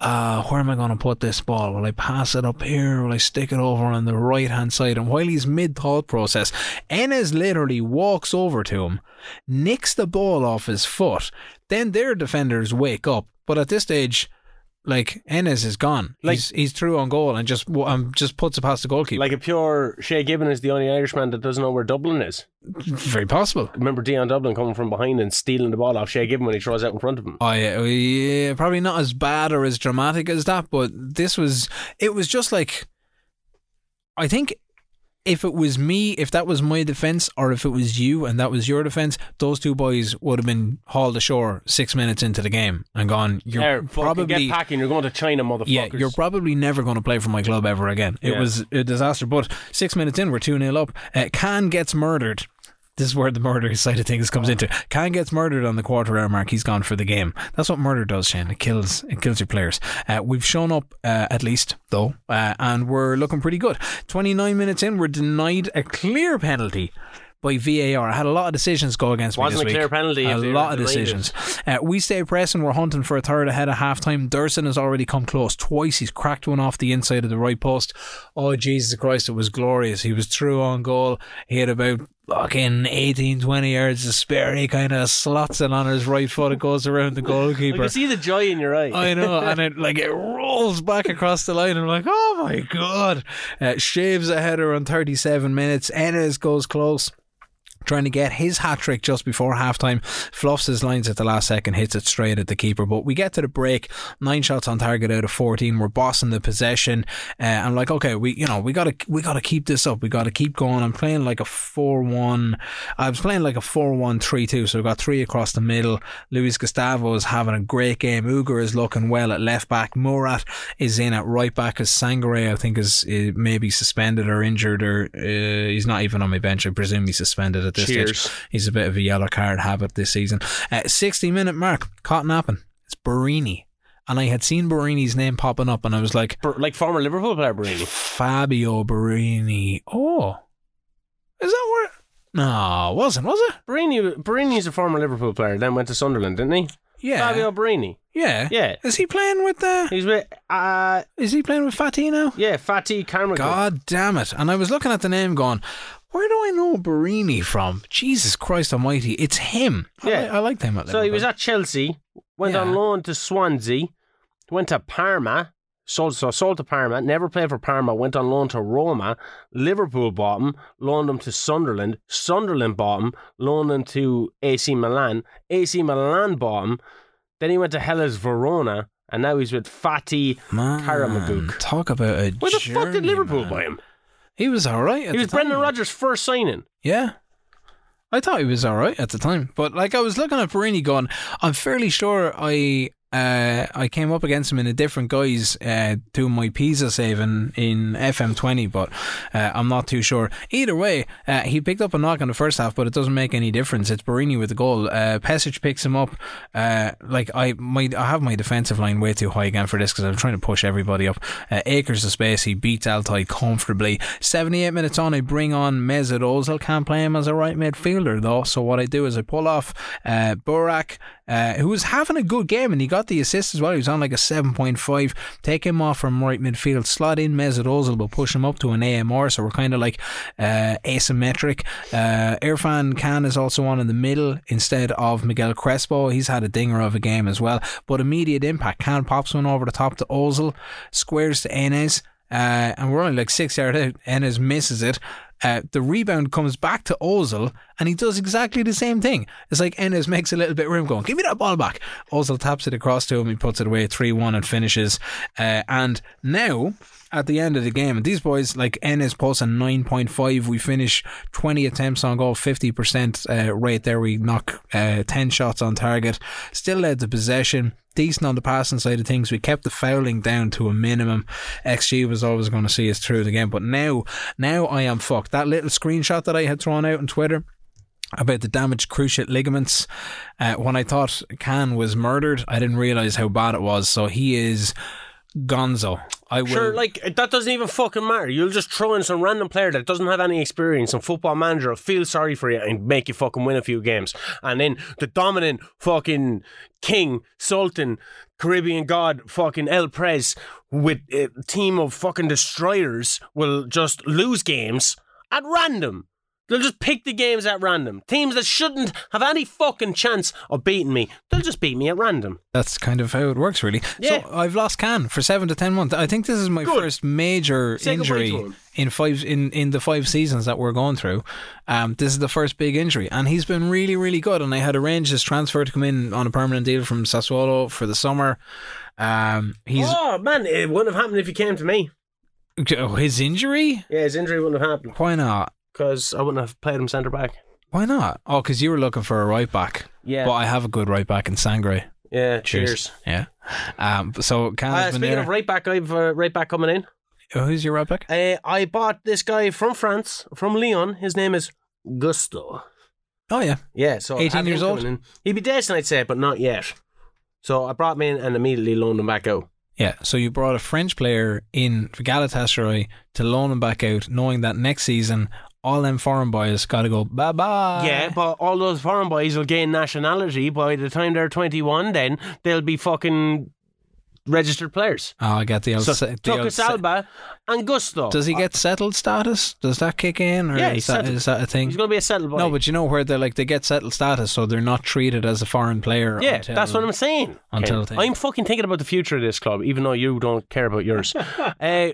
uh, "Where am I going to put this ball? Will I pass it up here? Will I stick it over on the right hand side?" And while he's mid thought process, Enes literally walks over to him, nicks the ball off his foot. Then their defenders wake up, but at this stage. Like Enes is gone. Like- he's he's through on goal and just um, just puts it past the goalkeeper. Like a pure Shay Given is the only Irishman that doesn't know where Dublin is. Very possible. Remember Dion Dublin coming from behind and stealing the ball off Shay Given when he throws out in front of him. Oh yeah, yeah, probably not as bad or as dramatic as that, but this was. It was just like, I think if it was me, if that was my defence, or if it was you and that was your defence, those two boys would have been hauled ashore six minutes into the game and gone. You're There, probably get packing. You're going to China, motherfuckers. yeah, you're probably never going to play for my club ever again. It Yeah. was a disaster. But six minutes in, we're 2 0 up. Uh, Can gets murdered. This is where the murder side of things comes into. Can gets murdered on the quarter hour mark. He's gone for the game. That's what murder does, Shane. It kills. It kills your players. Uh, we've shown up uh, at least though, uh, and we're looking pretty good. Twenty nine minutes in, we're denied a clear penalty. By VAR, I had a lot of decisions go against Wasn't me a this clear week. penalty A if they were lot of decisions. Uh, we stay pressing. We're hunting for a third ahead of half time. Dursun has already come close twice. He's cracked one off the inside of the right post. Oh, Jesus Christ, it was glorious. He was through on goal. He had about fucking 18, 20 yards to spare. He kind of slots it on his right foot. It goes around the I goalkeeper. can see the joy in your eye. I know, and it [laughs] like it rolls back across the line. I'm like, oh my god! Uh, shaves a header on 37 minutes. Enes goes close. Trying to get his hat trick just before halftime, fluffs his lines at the last second, hits it straight at the keeper. But we get to the break, nine shots on target out of fourteen. We're bossing the possession. Uh, I'm like, okay, we you know we gotta we gotta keep this up. We gotta keep going. I'm playing like a four-one. I was playing like a four-one-three-two. So I've got three across the middle. Luis Gustavo is having a great game. Uger is looking well at left back. Murat is in at right back. As Sangare, I think, is uh, maybe suspended or injured, or uh, he's not even on my bench. I presume he's suspended at this Cheers. stage. He's a bit of a yellow card habit this season. Uh, 60 minute mark, caught napping. It's Borini. And I had seen Borini's name popping up, and I was like, like former Liverpool player, Borini. Fabio Borini. Oh, is that where? No, it wasn't, was it? Borini, Borini's a former Liverpool player. Then went to Sunderland, didn't he? Yeah. Fabio Borini. Yeah. Yeah. Is he playing with the? He's with, uh, Is he playing with Fatih now? yeah, Fatih Carmichael. God damn it! And I was looking at the name, going, "Where do I know Borini from?" Jesus Christ Almighty! It's him. I Yeah. li- I, liked him at So he was at Chelsea, went Yeah. on loan to Swansea, went to Parma, sold, so sold to Parma, never played for Parma, went on loan to Roma, Liverpool bought him, loaned him to Sunderland, Sunderland bought him, loaned him to AC Milan, AC Milan bought him, then he went to Hellas Verona, and now he's with Fatty Man, Karamagook. Talk about a. Where the fuck did Liverpool buy him? He was all right. At He was Brendan time. Rodgers' first signing. Yeah. I thought he was all right at the time, but like I was looking at Borini, going, I'm fairly sure I uh, I came up against him in a different guise uh, doing my Pisa saving in, in FM20, but uh, I'm not too sure. Either way, uh, he picked up a knock in the first half, but it doesn't make any difference. It's Borini with the goal. Uh, Pesic picks him up. Uh, like I my I have my defensive line way too high again for this because I'm trying to push everybody up. Acres of space. He beats Altay comfortably. 78 minutes on, I bring on Mesut Ozil. Can't play him as a right midfielder though. So what I do is I pull off Burak, uh, who was having a good game and he got the assist as well. He was on like a 7.5. Take him off from right midfield, slot in Mesut Ozil, but push him up to an AMR. So we're kind of like uh, asymmetric. Uh, Irfan Can is also on in the middle instead of Miguel Crespo. He's had a dinger of a game as well, but immediate impact. Can pops one over the top to Ozil, squares to Enes. Uh, and we're only like six yards out. Enes misses it. Uh, the rebound comes back to Ozil, and he does exactly the same thing. It's like Enes makes a little bit of room, going, "Give me that ball back." Ozil taps it across to him. He puts it away, three one, and finishes. Uh, and now at the end of the game, these boys like Enes posts a nine point five. We finish twenty attempts on goal, fifty percent uh, rate there. We knock uh, ten shots on target. Still led the possession decent on the passing side of things. We kept the fouling down to a minimum. XG was always going to see us through the game, but now, now I am fucked. That little screenshot that I had thrown out on Twitter about the damaged cruciate ligaments. Uh, when I thought Can was murdered, I didn't realize how bad it was. So he is gonzo. I will. Sure, like that doesn't even fucking matter. You'll just throw in some random player that doesn't have any experience, some football manager will feel sorry for you and make you fucking win a few games. And then the dominant fucking king, sultan, Caribbean god, fucking El Prez with a team of fucking destroyers will just lose games at random. They'll just pick the games at random. Teams that shouldn't have any fucking chance of beating me, they'll just beat me at random. That's kind of how it works, really. Yeah. So I've lost Can for seven to ten months. I think this is my Good. first major Say injury in five in, in the five seasons that we're going through. Um, this is the first big injury, and he's been really, really good. And I had arranged his transfer to come in on a permanent deal from Sassuolo for the summer. Um, he's oh man, it wouldn't have happened if he came to me. Oh, his injury? Yeah, his injury wouldn't have happened Why not? Because I wouldn't have played him centre back. Why not? Oh, because you were looking for a right back. Yeah. But I have a good right back in Sangare. Yeah, cheers. Yeah. Um. So can Uh, speaking of right back, I've uh, right back coming in. Oh, who's your right back? Uh, I bought this guy from France, from Lyon. His name is Gusto. Oh yeah. Yeah, so 18 years old? in. He'd be decent, I'd say, but not yet. So I brought him in and immediately loaned him back out. Yeah. So you brought a French player in for Galatasaray to loan him back out, knowing that next season all them foreign boys got to go bye bye. yeah, but all those foreign boys will gain nationality by the time they're 21. Then they'll be fucking registered players. Oh, I get the old. So se- the old se- Alba and Gusto. Does he get settled status? Does that kick in, or Yeah, is that, is that a thing? He's going to be a settled boy. No, but you know where they're like they get settled status, so they're not treated as a foreign player. Yeah, until- that's what I'm saying. until then. I'm fucking thinking about the future of this club, even though you don't care about yours. [laughs] uh,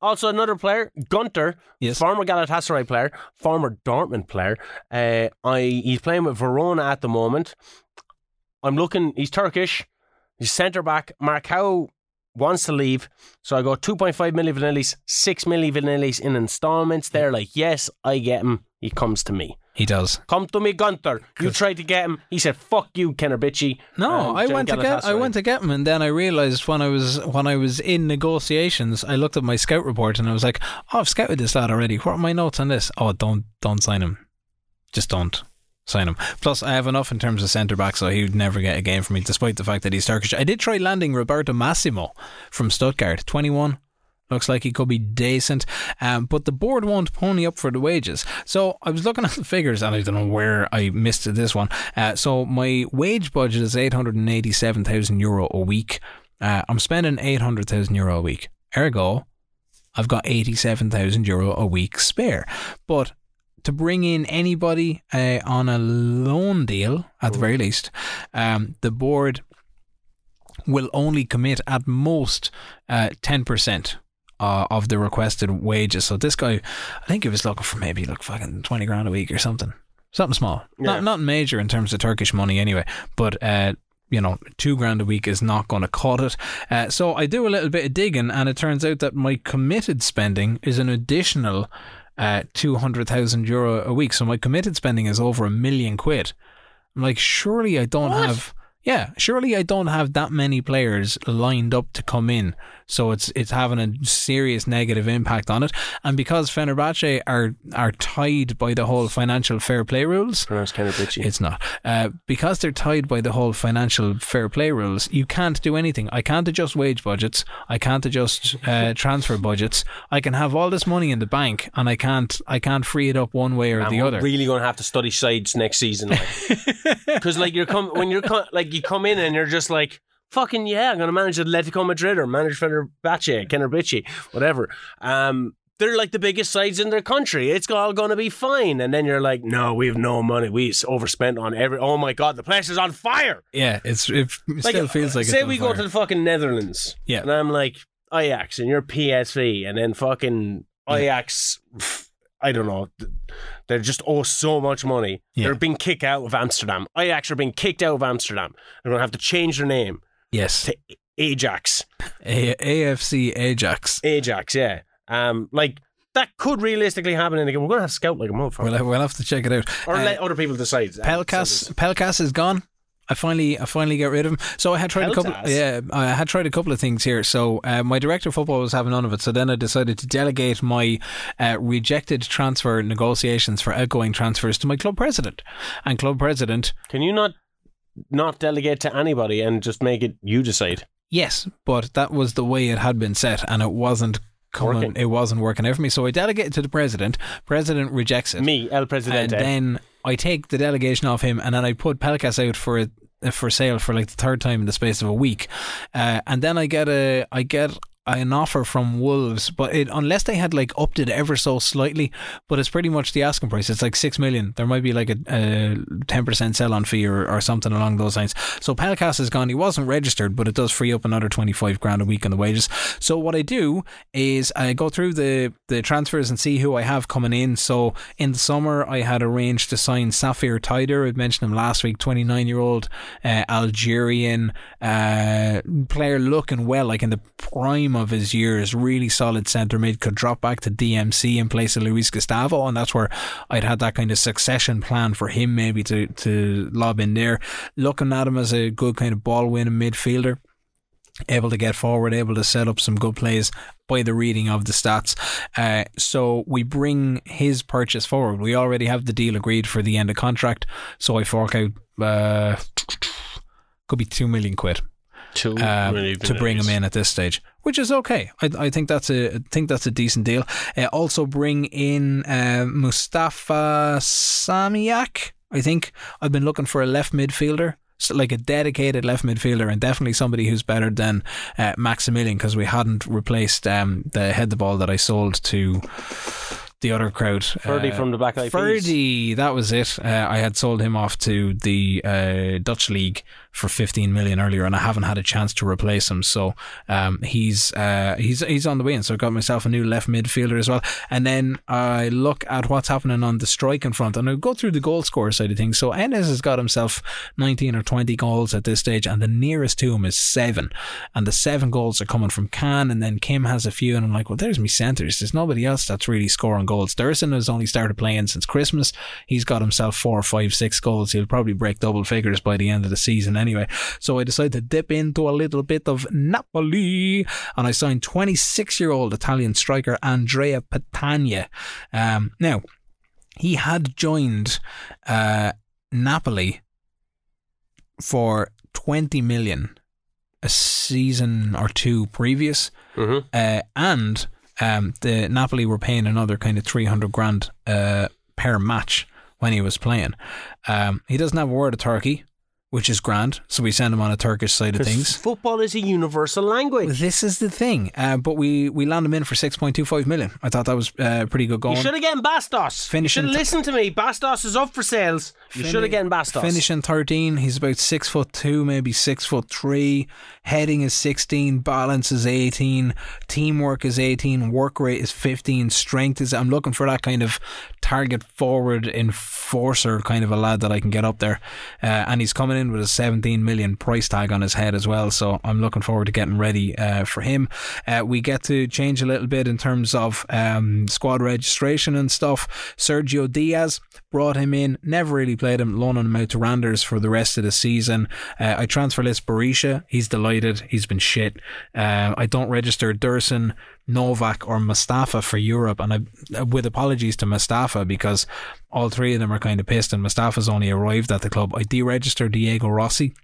also, another player, Gunter, Yes. former Galatasaray player, former Dortmund player. Uh, I he's playing with Verona at the moment. I'm looking. He's Turkish. He's centre back. Marcao wants to leave, so I go 2.5 million vanillis, 6 million vanillis in installments. They're like, yes, I get him. He comes to me. He does. Come to me, Gunther. You tried to get him. He said, "Fuck you, Kenner Bitchy." No, um, And I went to get I went to get him, and then I realized when I was when I was in negotiations, I looked at my scout report and I was like, "Oh, I've scouted this lad already. What are my notes on this? Oh, don't don't sign him. Just don't." Sign him. Plus, I have enough in terms of centre back, so he would never get a game from me, despite the fact that he's Turkish. I did try landing Roberto Massimo from Stuttgart, twenty-one. Looks like he could be decent, um, but the board won't pony up for the wages. So I was looking at the figures, and I don't know where I missed this one. Uh, so my wage budget is eight hundred and eighty-seven thousand euro a week. Uh, I'm spending eight hundred thousand euro a week. Ergo, I've got eighty-seven thousand euro a week spare. But to bring in anybody uh, on a loan deal, at the very least, um, the board will only commit at most uh, 10% uh, of the requested wages. So this guy, I think he was looking for maybe like fucking 20 grand a week or something. Something small. Yeah. Not, not major in terms of Turkish money anyway, but uh, you know, two grand a week is not going to cut it. Uh, so I do a little bit of digging, and it turns out that my committed spending is an additional uh, 200,000 euro a week. So my committed spending is over a million quid. I'm like, surely I don't What? have. Yeah, surely I don't have that many players lined up to come in, so it's it's having a serious negative impact on it. And because Fenerbahce are are tied by the whole financial fair play rules, Pronounced Kenner Bitchy. it's not. Uh, because they're tied by the whole financial fair play rules, you can't do anything. I can't adjust wage budgets. I can't adjust uh, transfer budgets. I can have all this money in the bank, and I can't. I can't free it up one way or And the other. really going to have to study sides next season, because [laughs] like you're come when you're co- like you come in and you're just like fucking yeah, I'm going to manage Atletico Madrid or manage Fenerbahce, Kenner Bitchy, whatever. Um, they're like the biggest sides in their country. It's all going to be fine, and then you're like, no, we have no money. We overspent on every. Oh my god, the place is on fire. yeah, it's it still feels like say it's on we go to the fucking Netherlands, Yeah. and I'm like Ajax, and you're PSV, and then fucking Ajax. pff, I don't know. They're just owe so much money. Yeah. They're being kicked out of Amsterdam. Ajax are being kicked out of Amsterdam. They're going to have to change their name yes, to Ajax. A- AFC Ajax. Ajax, yeah. Um, like that could realistically happen in the game. We're going to have to scout like a motherfucker, We'll have, we'll have to check it out. or Uh, let other people decide. Pelkas Pelkas is gone. I finally I finally get rid of him. So I had tried a couple yeah, I had tried a couple of things here. So uh, my director of football was having none of it. So then I decided to delegate my uh, rejected transfer negotiations for outgoing transfers to my club president. And club president Can you not not delegate to anybody and just make it you decide? Yes, but that was the way it had been set, and it wasn't coming. Working. It wasn't working out for me. So I delegated to the president. President rejects it. Me, El and Presidente. then I take the delegation off him, and then I put Pelkas out for a, for sale for like the third time in the space of a week, uh, and then I get a I get an offer from Wolves, but it, unless they had like upped it ever so slightly, but it's pretty much the asking price. It's like six million. There might be like a ten percent sell on fee or, or something along those lines. So Pelkas is gone. He wasn't registered, but it does free up another twenty five grand a week on the wages. So what I do is I go through the the transfers and see who I have coming in. So in the summer, I had arranged to sign Saphir Taïder. I mentioned him last week. Twenty nine year old uh, Algerian uh, player, looking well, like in the prime prime of his years, really solid centre mid, could drop back to DMC in place of Luis Gustavo, and that's where I'd had that kind of succession plan for him maybe to to lob in there. Looking at him as a good kind of ball winning midfielder able to get forward, able to set up some good plays by the reading of the stats. Uh, so we bring his purchase forward. We already have the deal agreed for the end of contract. So I fork out uh, [tsk] could be two million quid um, really to bring him in at this stage, which is okay. I, I think that's a I think that's a decent deal. Uh, also bring in uh, Mustafa Samiak. I think I've been looking for a left midfielder. So like a dedicated left midfielder and definitely somebody who's better than uh, Maximilian because we hadn't replaced um, the head the ball that I sold to the other crowd. Ferdy Uh, from the back. Ferdy, that was it. Uh, I had sold him off to the uh, Dutch league for 15 million earlier, and I haven't had a chance to replace him. So um, he's uh, he's he's on the way, and so I got myself a new left midfielder as well. And then I look at what's happening on the striking front, and I go through the goal scorer side of things. So Enes has got himself 19 or 20 goals at this stage, and the nearest to him is seven, and the seven goals are coming from Can, and then Kim has a few, and I'm like, well, there's me centres. There's nobody else that's really scoring goals. Dursun has only started playing since Christmas. He's got himself four, five, six goals. He'll probably break double figures by the end of the season anyway. So I decided to dip into a little bit of Napoli, and I signed 26 year old Italian striker Andrea Petagna. Um, now, he had joined uh, Napoli for 20 million a season or two previous, Mhm. uh, and um, the Napoli were paying another kind of 300 grand uh, per match when he was playing. Um, he doesn't have a word of Turkey, which is grand, so we send him on a Turkish side of things. Football is a universal language. This is the thing, uh, but we we land him in for six point two five million. I thought that was uh, pretty good going. You should have gotten Bastos. Finishing You should t- have listened to me. Bastos is up for sales. You should have gotten Bastos. Finishing 13. He's about six foot two, maybe six foot three. Heading is 16. Balance is 18. Teamwork is 18. Work rate is 15. Strength is. I'm looking for that kind of target forward enforcer kind of a lad that I can get up there. Uh, and he's coming in with a 17 million price tag on his head as well. So I'm looking forward to getting ready uh, for him. Uh, we get to change a little bit in terms of um, squad registration and stuff. Sergio Diaz brought him in, never really played him, loaning him out to Randers for the rest of the season. Uh, I transfer list Berisha. He's delighted. He's been shit. Uh, I don't register Dursun, Novak, or Mustafa for Europe, and I, with apologies to Mustafa because all three of them are kind of pissed, and Mustafa's only arrived at the club. I deregister Diego Rossi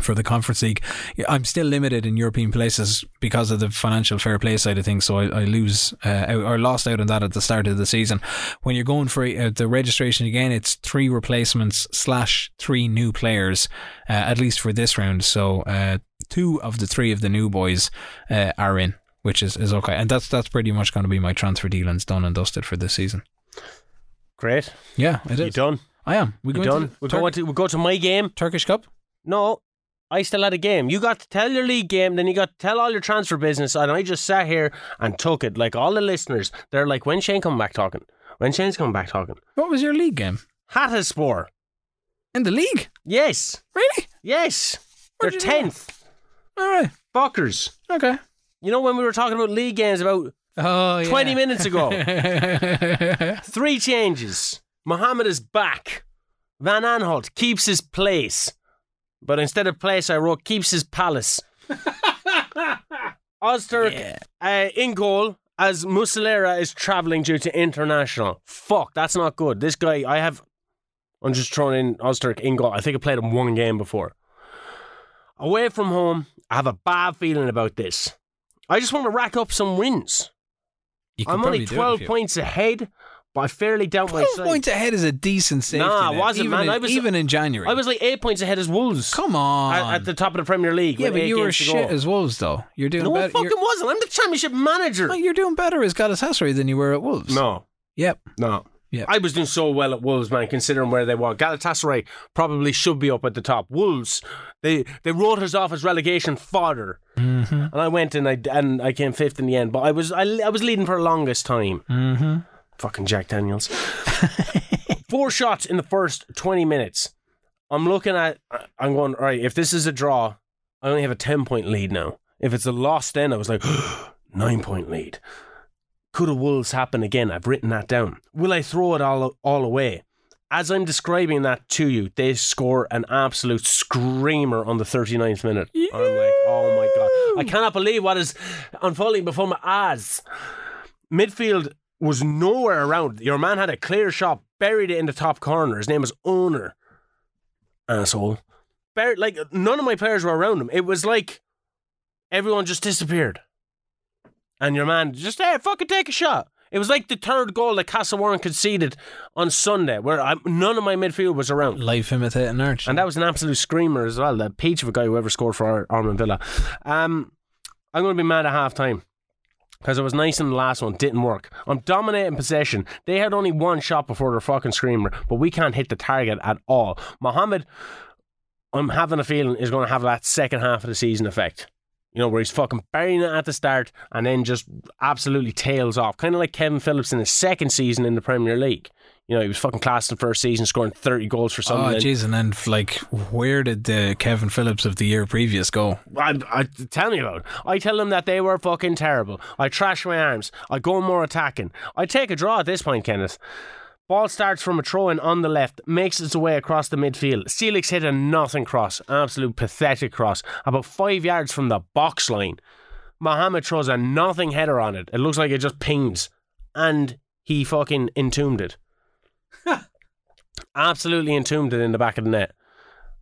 for the Conference League. I'm still limited in European places because of the financial fair play side of things, so I, I lose uh, out, or lost out on that at the start of the season. When you're going for uh, the registration again, it's three replacements slash three new players, uh, at least for this round. So uh, two of the three of the new boys uh, are in, which is, is okay, and that's that's pretty much going to be my transfer dealings done and dusted for this season. Great. Yeah, it You is. done? I am. We go done? We're Tur- to we go to my game. Turkish Cup. No, I still had a game. You got to tell your league game, then you got to tell all your transfer business, and I just sat here and took it. Like all the listeners, they're like, "When Shane come back talking? When Shane's coming back talking?" What was your league game Hatayspor. in the league? Yes, Really? yes. They're Where'd that? tenth. All right. Fuckers. Okay. You know when we were talking about league games about Oh, yeah. 20 minutes ago? [laughs] Three changes. Mohammed is back. Van Aanholt keeps his place. But instead of place, I wrote keeps his palace. [laughs] Ozturk uh, in goal as Muslera is travelling due to international. Fuck, that's not good. This guy, I have. I'm just throwing in Ozturk in goal. I think I played him one game before. Away from home, I have a bad feeling about this. I just want to rack up some wins. You could I'm only probably do it 12 points ahead, but I fairly doubt 12 myself. points ahead is a decent safety Nah, net, wasn't, even man. In, I was- even in January. I was like eight points ahead as Wolves. Come on. At, at the top of the Premier League. yeah, with but eight you were games to shit as Wolves, though. You're doing No, I better. fucking you're, wasn't. I'm the Championship manager. No, you're doing better as Galatasaray than you were at Wolves. No, Yep. no. Yeah. I was doing so well at Wolves, man, considering where they were. Galatasaray probably should be up at the top. Wolves, they they wrote us off as relegation fodder, Mm-hmm. and I went and I and I came fifth in the end. But I was I, I was leading for the longest time. Mm-hmm. Fucking Jack Daniels. [laughs] Four shots in the first 20 minutes. I'm looking at, I'm going, all right, if this is a draw, I only have a 10 point lead now. If it's a loss, then I was like, [gasps] nine point lead. Could a Wolves happen again? I've written that down. Will I throw it all all away? As I'm describing that to you, they score an absolute screamer on the 39th minute. I'm like, oh my god, I cannot believe what is unfolding before my eyes. Midfield was nowhere around. Your man had a clear shot, buried it in the top corner. His name was Owner. Asshole. Buried, like none of my players were around him. It was like everyone just disappeared. And your man just, hey, fucking take a shot. It was like the third goal that Castle Warren conceded on Sunday, where I, none of my midfield was around. Life imitating art. And that was an absolute screamer as well. The peach of a guy who ever scored for Ar- Armand Villa. Um, I'm going to be mad at half time because it was nice in the last one, didn't work. I'm dominating possession. They had only one shot before their fucking screamer, but we can't hit the target at all. Mohammed, I'm having a feeling, is going to have that second half of the season effect. You know, where he's fucking burying it at the start and then just absolutely tails off. Kind of like Kevin Phillips in his second season in the Premier League. You know, he was fucking class in the first season, scoring 30 goals for Oh, Sunderland. jeez. And then, like, where did the Kevin Phillips of the year previous go? I, I, tell me about it. I tell them that they were fucking terrible. I trash my arms. I go more attacking. I take a draw at this point, Kenneth. Ball starts from a throw in on the left, makes its way across the midfield. Celix hit a nothing cross, absolute pathetic cross, about five yards from the box line. Mohammed throws a nothing header on it. It looks like it just pings. And he fucking entombed it. Absolutely entombed it in the back of the net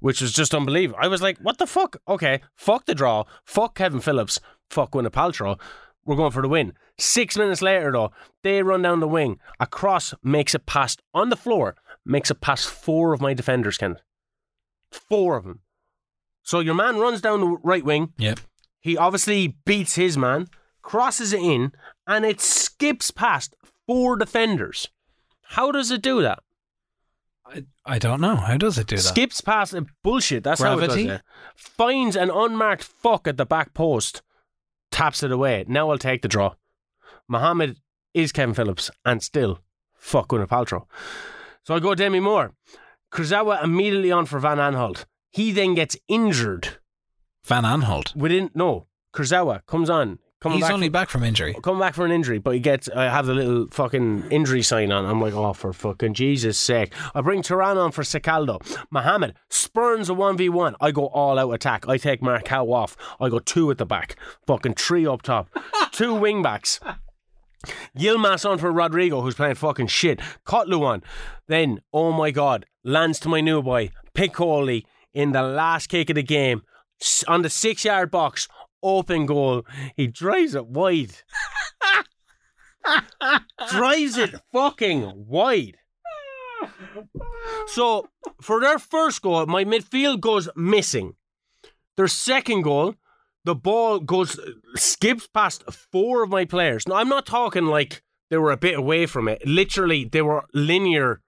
which was just unbelievable. I was like, what the fuck? Okay, fuck the draw, fuck Kevin Phillips, fuck Gwyneth Paltrow. We're going for the win. Six minutes later, though, they run down the wing. A cross makes it past on the floor, makes it past four of my defenders, Ken. Four of them. So your man runs down the right wing. Yep. He obviously beats his man, crosses it in, and it skips past four defenders. How does it do that? I, I don't know. How does it do that? Skips past it. Bullshit. That's how it does it. Finds an unmarked fuck at the back post. Taps it away. Now I'll take the draw. Mohammed is Kevin Phillips and still fuck Gwyneth Paltrow. So I go Demi Moore. Kurzawa immediately on for Van Aanholt. He then gets injured Van Aanholt. within no. Kurzawa comes on. Coming He's back only from- back from injury. Come back for an injury, but he gets. I have the little fucking injury sign on. I'm like, oh, for fucking Jesus' sake! I bring Turan on for Cicâldău. Mohammed spurns a one v one. I go all out attack. I take Markel off. I go two at the back. Fucking three up top. [laughs] two wing backs. Yilmaz on for Rodrigo, who's playing fucking shit. Kutlu on. Then, oh my god, lands to my new boy, Piccoli, in the last kick of the game. On the six yard box, open goal. He drives it wide. drives it fucking wide. So, for their first goal, my midfield goes missing. Their second goal, the ball goes skips past four of my players. Now I'm not talking like they were a bit away from it. Literally, they were linear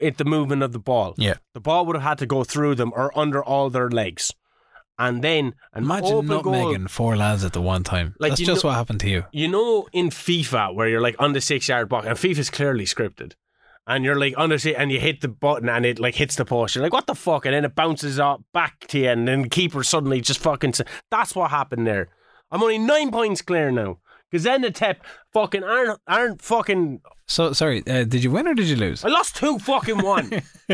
at the movement of the ball. Yeah. The ball would have had to go through them or under all their legs. And then an Imagine open goal. nutmegging four lads at the one time. Like, That's just know- what happened to you. You know, in FIFA where you're like on the six yard box, and FIFA's clearly scripted, and you're like on the si- and you hit the button and it like hits the post. You're like, what the fuck? And then it bounces up back to you, and then the keeper suddenly just fucking. That's what happened there. I'm only nine points clear now because then the tip fucking aren't aren't fucking. So sorry, uh, did you win or did you lose? I lost two fucking one. [laughs]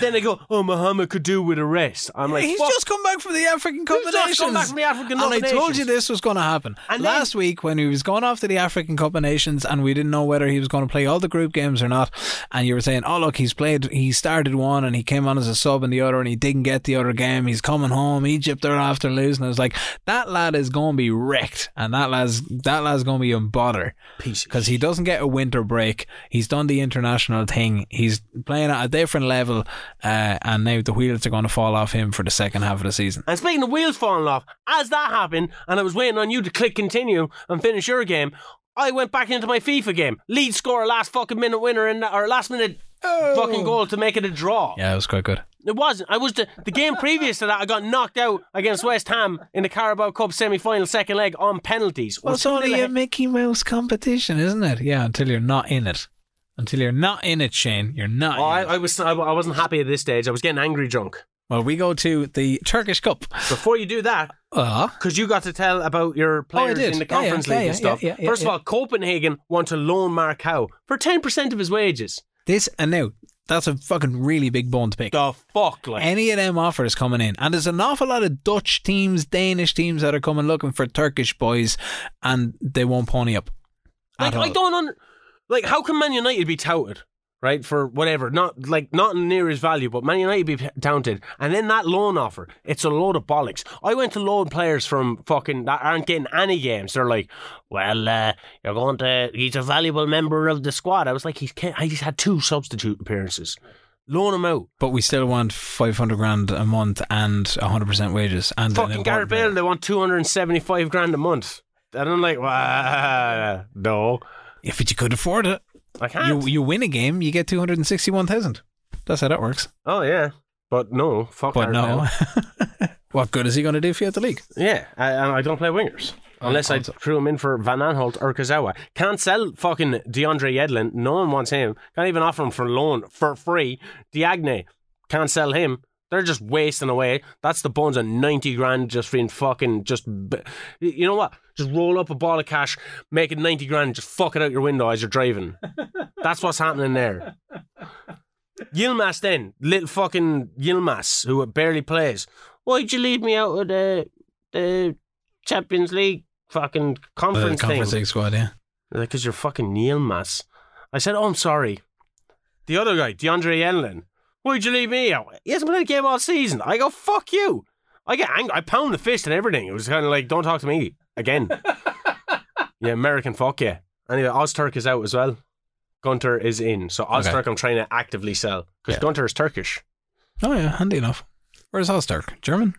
then they go, oh, Muhammad could do with a rest. I'm like, He's fuck. just come back from the African Cup He's of just Nations. come back from the African and I told you this was going to happen. And then- Last week when he was going off to the African Cup of Nations and we didn't know whether he was going to play all the group games or not, and you were saying, oh look, he's played, he started one and he came on as a sub in the other and he didn't get the other game. He's coming home. Egypt are after losing. I was like, that lad is going to be wrecked, and that lad's that lad's going to be in bother because he doesn't get a winter break. He's done the international thing. He's playing at a different level, uh, and now the wheels are going to fall off him for the second half of the season. And speaking of wheels falling off, as that happened, and I was waiting on you to click continue and finish your game, I went back into my FIFA game. Lead scorer, last fucking minute winner, in or last minute fucking goal to make it a draw. Yeah, it was quite good. It wasn't. I was the, the game previous to that. I got knocked out against West Ham in the Carabao Cup semi final, second leg on penalties. Well, Was it's only a Mickey Mouse competition, isn't it? Yeah, until you're not in it. Until you're not in it, Shane. You're not. Oh, I, it. I was I, wasn't happy at this stage. I was getting angry drunk. well, we go to the Turkish Cup. Before you do that, Uh, Because you got to tell about your players did. in the Yeah, yeah, conference yeah, league yeah, and stuff. First of all, Copenhagen want to loan Marcao for 10% of his wages. this and now that's a fucking really big bone to pick. The fuck, like. Any of them offers coming in, and there's an awful lot of Dutch teams, Danish teams that are coming looking for Turkish boys, and they won't pony up. Like, I don't under, like how can Man United be touted, right? For whatever, not like not near his value, but Man United be touted, and then that loan offer, it's a load of bollocks. I went to loan players from fucking that aren't getting any games. They're like, well, uh, you're going to. He's a valuable member of the squad. I was like, he's can't, he's had two substitute appearances. Loan him out. But we still want 500 grand a month and 100% wages. And an Fucking Gareth Bale, they want two hundred and seventy-five grand a month. And I'm like, wow, no, But you could afford it. I can't. You, you win a game, you get 261,000. That's how that works. oh yeah, but no, fuck. But no. [laughs] what good is he going to do for you at the league? Yeah, I- and I don't play wingers. Oh, Unless I threw him in for Van Aanholt or Kurzawa. Can't sell fucking DeAndre Yedlin. No one wants him. Can't even offer him for loan for free. Diagne. Can't sell him. They're just wasting away. That's the bones of 90 grand just being fucking just. You know what? Just roll up a ball of cash, make it 90 grand, just fuck it out your window as you're driving. [laughs] That's what's happening there. Yilmaz then, little fucking Yilmaz, who barely plays. Why'd you leave me out of the the Champions League fucking The conference, uh, conference thing? league squad, yeah. Uh, because you're fucking Yilmaz. I said, oh, I'm sorry. The other guy, DeAndre Yedlin. Why'd you leave me out? He hasn't played a game all season. I go, fuck you. I get angry. I pound the fist and everything. It was kind of like, don't talk to me again. [laughs] yeah, American fuck yeah. Anyway, Ozturk is out as well. Gunter is in. So Ozturk I'm trying to actively sell. Because Yeah. Gunter is Turkish. Oh, yeah, handy enough. Where's Ozturk? German?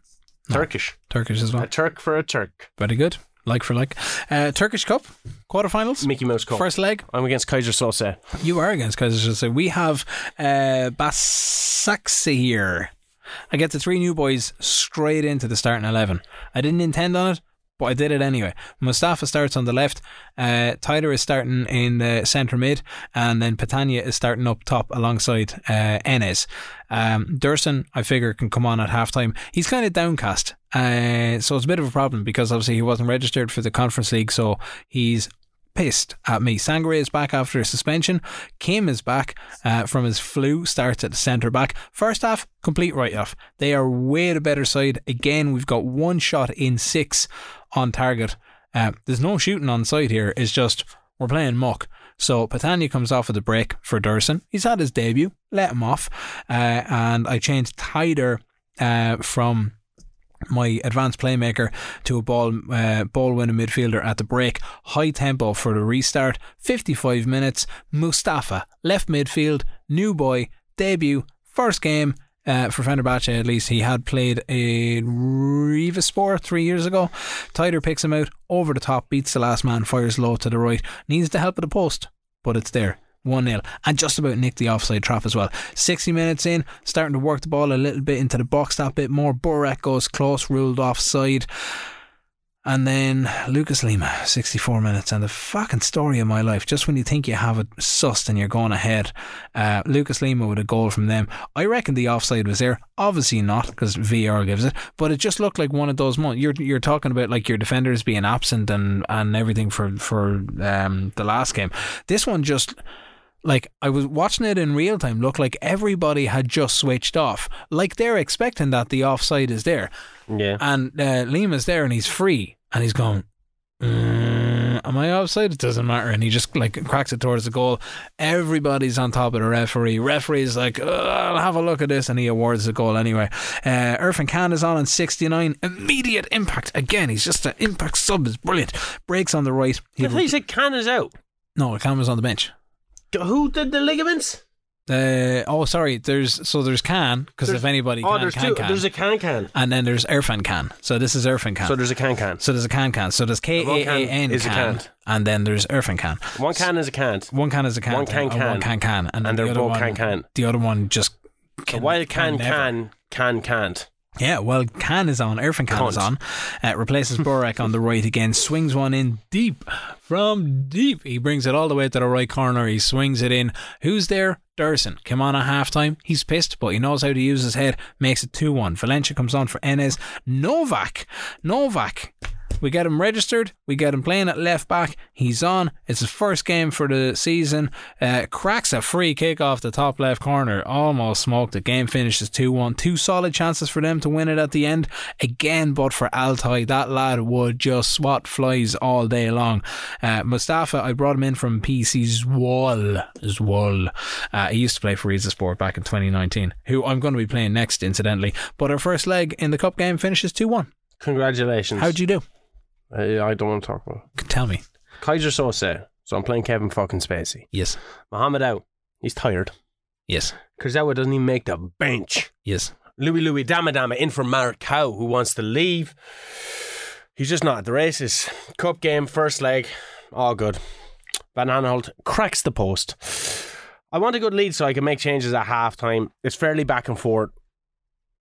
No. Turkish. Turkish as well. A Turk for a Turk. Very good. Like for like. Uh, Turkish Cup, quarterfinals. Mickey Mouse Cup. First leg, I'm against Keyser Söze. you are against Keyser We have uh, Basaksehir. I get the three new boys straight into the starting 11. I didn't intend on it, but I did it anyway. Mustafa starts on the left, uh, Taïder is starting in the centre mid, and then Petagna is starting up top alongside uh, Enes. Um, Dursun, I figure, can come on at half time. He's kind of downcast, uh, so it's a bit of a problem because obviously he wasn't registered for the Conference League, so he's pissed at me. Sangare is back after a suspension. Kim is back uh, from his flu, starts at the centre back. First half, complete write off. They are way the better side. Again, we've got one shot in six on target. Uh, there's no shooting on site here. It's just we're playing muck. So Petagna comes off of the break for Dursun. He's had his debut. Let him off. Uh, and I changed Taïder uh, from my advanced playmaker to a ball uh, ball winning midfielder at the break. High tempo for the restart. 55 minutes. Mustafa left midfield. New boy debut. First game. Uh, for Fenerbahce, at least, he had played a Rizespor three years ago. Taïder picks him out over the top, beats the last man, fires low to the right, needs the help of the post, but it's there. 1 0 and just about nicked the offside trap as well. 60 minutes in, starting to work the ball a little bit into the box that bit more. Burak goes close, ruled offside. And then Lucas Lima, 64 minutes, and the fucking story of my life. Just when you think you have it sussed and you're going ahead, uh, Lucas Lima with a goal from them. I reckon the offside was there. Obviously not, because VR gives it. But it just looked like one of those moments. You're you're talking about like your defenders being absent and and everything for for um, the last game. This one just like I was watching it in real time, looked like everybody had just switched off. Like they're expecting that the offside is there. Yeah. And uh, Lima's there and he's free and he's going, "Mm, Am I offside? It doesn't matter. And he just like cracks it towards the goal. Everybody's on top of the referee. Referee's like, I'll have a look at this. And he awards the goal anyway. Uh, Irfan Can is on in 69. Immediate impact. Again, he's just an impact sub. is brilliant. Breaks on the right. I thought you said Can is out. no, Can was on the bench. Who did the ligaments? Uh, oh, sorry. There's so there's Can because if anybody Oh, can, there's can, two. can. There's a Can Can. and then there's Irfan Can. So this is Irfan Can. So there's a Can Can. So there's a can can. So there's K one can is a can, and then there's Irfan can. One can is a can't. One can is a can. One can can. One can can. And, And the they're both one, can can. The other one just So can, while can never. can, can can't. Yeah, well, Can is on. Irfan Can is on. Uh, replaces Burak on the right again. Swings one in deep from deep. He brings it all the way to the right corner. He swings it in. Who's there? Dursun. Came on at half time. He's pissed, but he knows how to use his head. Makes it 2 1. Valencia comes on for Enes. Novak. Novak. We get him registered. We get him playing at left back. He's on. It's his first game for the season. Uh, cracks a free kick off the top left corner. Almost smoked The Game finishes 2 1. Two solid chances for them to win it at the end. Again, but for Altay, that lad would just swat flies all day long. Uh, Mustafa, I brought him in from PC's Wall. Wall. Uh, he used to play for Rizespor back in 2019, who I'm going to be playing next, incidentally. But our first leg in the cup game finishes 2 1. Congratulations. How'd you do? Uh, I don't want to talk about it. Tell me. Keyser Söze. So I'm playing Kevin fucking Spacey. Yes. Mohammed out. He's tired. Yes. Kurzawa doesn't even make the bench. Yes. Louis Louis Dama Dama in for Mark who wants to leave. He's just not at the races. Cup game, first leg, all good. Van Aanholt cracks the post. I want a good lead so I can make changes at half time. It's fairly back and forth.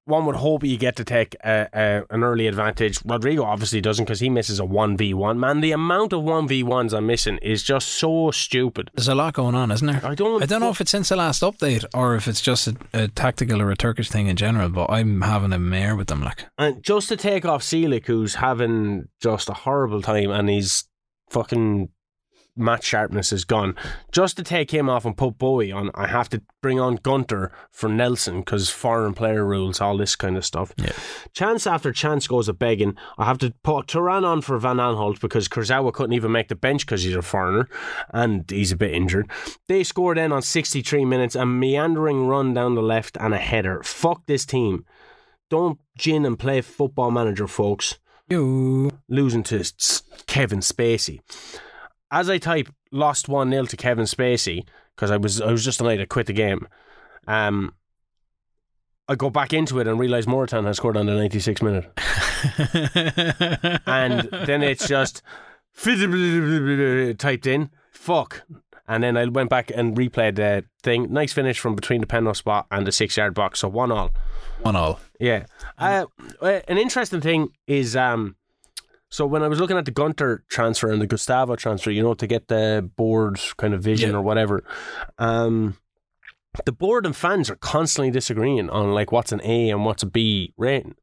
One would hope you get to take a, a, an early advantage. Rodrigo obviously doesn't because he misses a 1v1. Man, the amount of 1v1s I'm missing is just so stupid. There's a lot going on, isn't there? I don't I don't know if it's since the last update or if it's just a, a tactical or a Turkish thing in general, but I'm having a mare with them. Like, And just to take off Seelick, who's having just a horrible time and he's fucking match sharpness is gone, just to take him off and put Boey on, I have to bring on Gunter for Nelson because foreign player rules, all this kind of stuff. Yeah. Chance after chance goes a begging. I have to put Turan on for Van Aanholt because Kurzawa couldn't even make the bench because he's a foreigner and he's a bit injured. They scored in on 63 minutes, a meandering run down the left and a header. Fuck this team. Don't gin and play football manager, folks. you. Losing to Kevin Spacey. As I type lost 1 0 to Kevin Spacey, because I was I was just delighted to quit the game. Um I go back into it and realise Morutan has scored on the 96th minute. [laughs] And then it's just typed in, fuck. And then I went back and replayed the thing. Nice finish from between the penalty spot and the six yard box. So one all. One all. Yeah. Uh, uh, an interesting thing is um, so when I was looking at the Gunter transfer and the Gustavo transfer, you know, to get the board kind of vision Yeah. or whatever, um, the board and fans are constantly disagreeing on like what's an A and what's a B rating.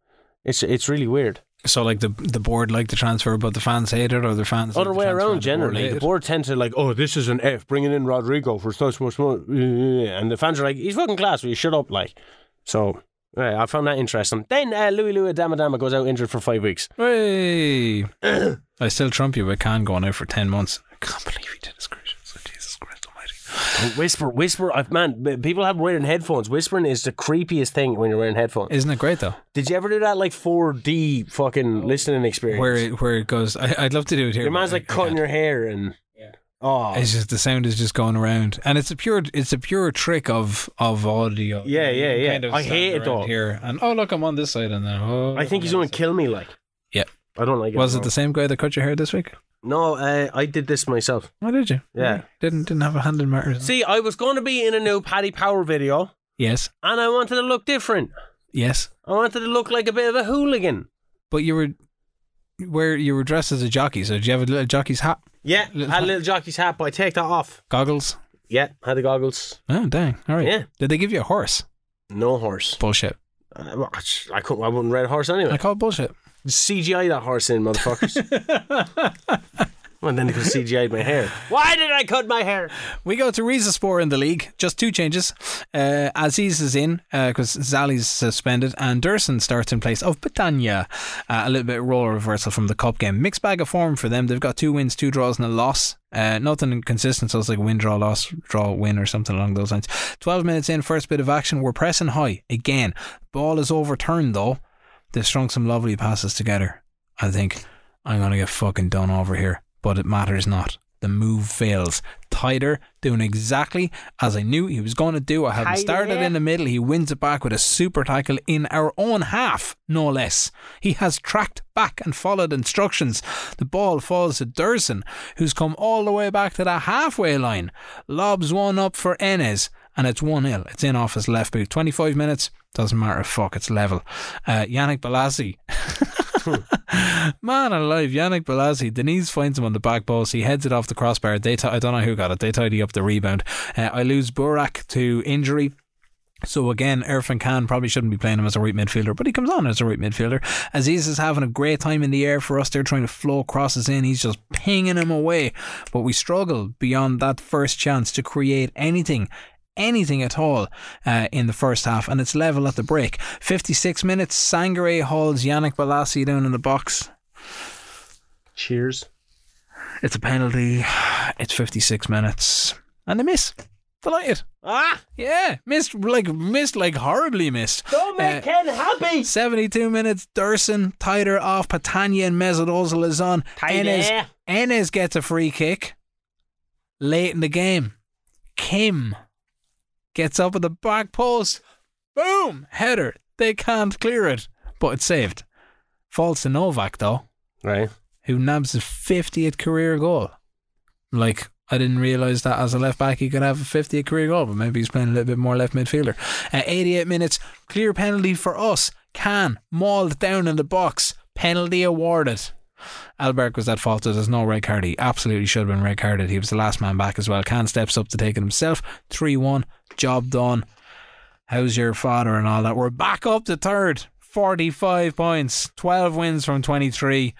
It's it's really weird. So, like the the board like the transfer, but the fans hate it, or the fans Other way around, and the board generally. The board tend to like, oh, this is an F, bringing in Rodrigo for such much more. And the fans are like, he's fucking class, will you shut up? Like, so yeah, I found that interesting. Then uh, Louis Louis Damadama goes out injured for five weeks. Hey, [clears throat] I still trump you with Khan going out for ten months. I can't believe he did this, gracious. Oh, Jesus Christ Almighty! Whisper, whisper, I've, man, people have wearing headphones. Whispering is the creepiest thing when you're wearing headphones. Isn't it great though? Did you ever do that like 4D fucking listening experience? Where it, where it goes, I, I'd love to do it here. your man's like I cutting can't. your hair and. Oh, It's just the sound is just going around, and it's a pure it's a pure trick of of audio. Yeah, yeah, yeah. kind of I hate it though. Here and oh look, I'm on this side, and then oh, I think he's going to kill me. Like, Yeah. I don't like it. Was it the same guy that cut your hair this week? No, uh, I did this myself. Oh, did you? Yeah. Didn't didn't have a hand in matters. See, I was going to be in a new Paddy Power video, Yes, and I wanted to look different. yes, I wanted to look like a bit of a hooligan. but you were where you were dressed as a jockey. So did you have a little jockey's hat, Yeah, Little had a little jockey's hat, but I take that off. goggles? Yeah, had the goggles. Oh, dang! All right. Yeah. Did they give you a horse? No horse. Bullshit. Uh, well, I couldn't. I wouldn't ride a horse anyway. I call it bullshit. CGI that horse in, motherfuckers. [laughs] well, then they could CGI my hair. Why did I cut my hair? We go to Rizespor in the league. Just two changes. Uh, Aziz is in because Szalai's suspended, and Dursun starts in place of Petagna. Uh, a little bit of role reversal from the cup game. Mixed bag of form for them. They've got two wins, two draws, and a loss. Uh, nothing inconsistent, so it's like win, draw, loss, draw, win, or something along those lines. 12 minutes in, first bit of action. We're pressing high again. Ball is overturned though. They've strung some lovely passes together. I think I'm going to get fucking done over here, but it matters not. The move fails. Taïder doing exactly as I knew he was going to do. I had him started in the middle. He wins it back with a super tackle in our own half, no less. He has tracked back and followed instructions. The ball falls to Dursun, who's come all the way back to the halfway line. Lobs one up for Enes, and it's 1 0. It's in off his left boot. 25 minutes. Doesn't matter. A fuck, it's level. Uh, Yannick Bolasie. [laughs] [laughs] Man alive, Yannick Bolasie. Denise finds him on the back post. He heads it off the crossbar. They t- I don't know who got it. They tidy up the rebound. Uh, I lose Burak to injury. So again, Irfan Can probably shouldn't be playing him as a right midfielder, but he comes on as a right midfielder. Aziz is having a great time in the air for us. They're trying to flow crosses in. He's just pinging him away. But we struggle beyond that first chance to create anything anything at all uh, in the first half, and it's level at the break. 56 minutes, Sangare hauls Yannick Bolasie down in the box. Cheers. It's a penalty. It's 56 minutes, and they miss. Delighted. Ah! Yeah, missed like missed like horribly missed. Don't make Uh, Ken happy! 72 minutes, Dursun tighter off. Petagna and Mesut Ozil is on. Tied Enes. Enes gets a free kick late in the game. Kim gets up at the back post. Boom! Header. They can't clear it, but it's saved. Falls to Novak, though, Right. who nabs his 50th career goal. Like, I didn't realise that as a left back he could have a 50th career goal, but maybe he's playing a little bit more left midfielder. At 88 minutes, clear penalty for us. Can mauled down in the box. Penalty awarded. Alberg was at fault, so there's no red card. He absolutely should have been red carded. He was the last man back as well. Can steps up to take it himself. 3 1. Job done. How's your father and all that? We're back up to third. 45 points. 12 wins from 23.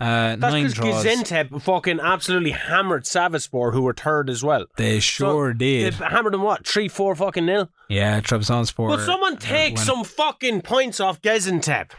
Uh, That's nine because draws. Gaziantep fucking absolutely hammered Sivaspor, who were third as well. They sure did. They hammered them what? Three, four fucking nil? Yeah, Trabzonspor. Will someone uh, take some fucking points off Gaziantep?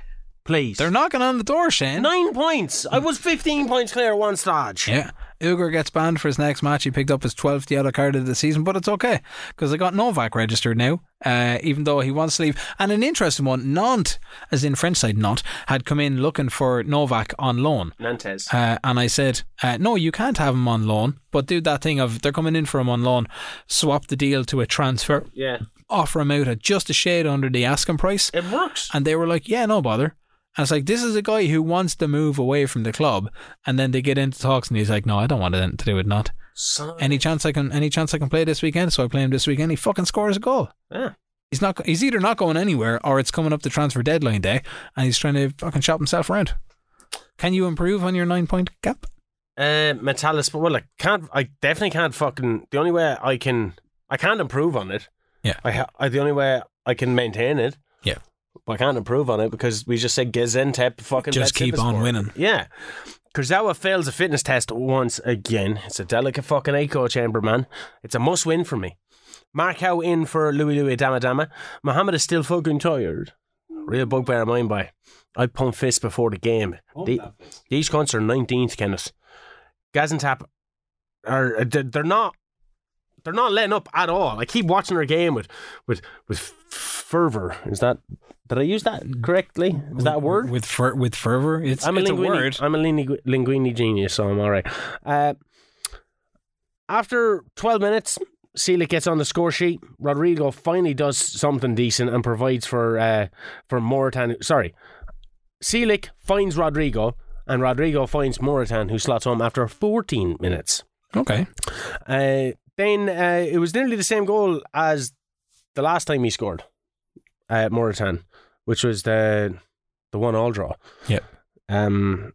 Please. They're knocking on the door, Shane. Nine points. I was 15 points clear at one stage. Yeah. Uger gets banned for his next match. He picked up his 12th yellow card of the season, but it's okay because they got Novak registered now, uh, even though he wants to leave. And an interesting one, Nantes, as in French side Nantes, had come in looking for Novak on loan. Nantes. Uh, and I said, uh, no, you can't have him on loan, but do that thing of they're coming in for him on loan, swap the deal to a transfer, yeah. offer him out at just a shade under the asking price. It works. And they were like, yeah, no bother. And it's like, this is a guy who wants to move away from the club. And then they get into talks and he's like, no, I don't want anything to do with not. Any chance I can, any chance I can play this weekend? So I play him this weekend. He fucking scores a goal. Yeah. He's not, he's either not going anywhere or it's coming up the transfer deadline day and he's trying to fucking shop himself around. Can you improve on your nine point gap? Uh, Metalis, but well, I can't. I definitely can't fucking. The only way I can, I can't improve on it. Yeah. I, ha- I the only way I can maintain it. Yeah. But I can't improve on it because we just said Gaziantep fucking. Just keep on Sivaspor. winning. Yeah. Kurzawa fails a fitness test once again. It's a delicate fucking echo chamber, man. It's a must win for me. Marcao in for Louis Louis Dama Dama. Mohammed is still fucking tired. Real bugbear of mine, by. I pump fist before the game. The- these cunts are 19th, Kenneth. Gaziantep are they're they're not they're not letting up at all. I keep watching their game with with with fervor. Is that did I use that correctly? Is that a word? With fer- with fervor? It's, I'm a it's a linguini, word. I'm a lingu- linguini genius, so I'm all right. Uh, after 12 minutes, Selick gets on the score sheet. Rodrigo finally does something decent and provides for uh, for Morutan. Sorry, Selick finds Rodrigo, and Rodrigo finds Morutan, who slots home after 14 minutes. Okay. Uh, then uh, it was nearly the same goal as the last time he scored, at Morutan, which was the the one all draw. Yep. Um,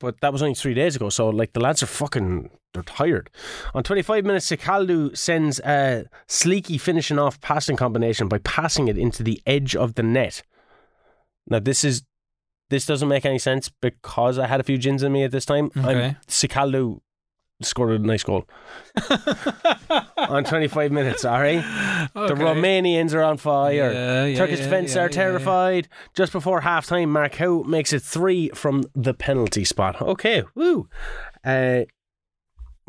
but that was only three days ago, so like the lads are fucking they're tired. On 25 minutes, Cicâldău sends a sleeky finishing off passing combination by passing it into the edge of the net. Now this is this doesn't make any sense because I had a few gins in me at this time. I'm- Okay. Cicâldău scored a nice goal [laughs] on 25 minutes. All right, the Romanians are on fire. Yeah, yeah, Turkish yeah, defence yeah, are terrified. Just before half time, makes it three from the penalty spot. Okay, woo. Uh,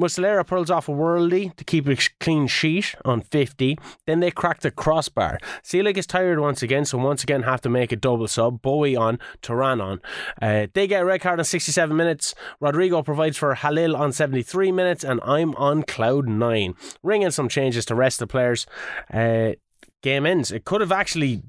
Muslera pulls off a worldie to keep a clean sheet on 50. Then they crack the crossbar. Selig is tired once again, so once again have to make a double sub. Boey on, Turan on. Uh, they get a red card on 67 minutes. Rodrigo provides for Halil on 73 minutes, and I'm on cloud nine. Ringing some changes to rest the players. Uh, game ends. It could have actually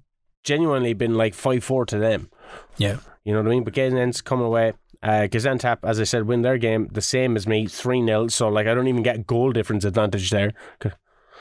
genuinely been like 5 4 to them. Yeah. You know what I mean? But game ends coming away. Uh, Gaziantep, as I said, win their game the same as me, 3 0. So, like, I don't even get goal difference advantage there.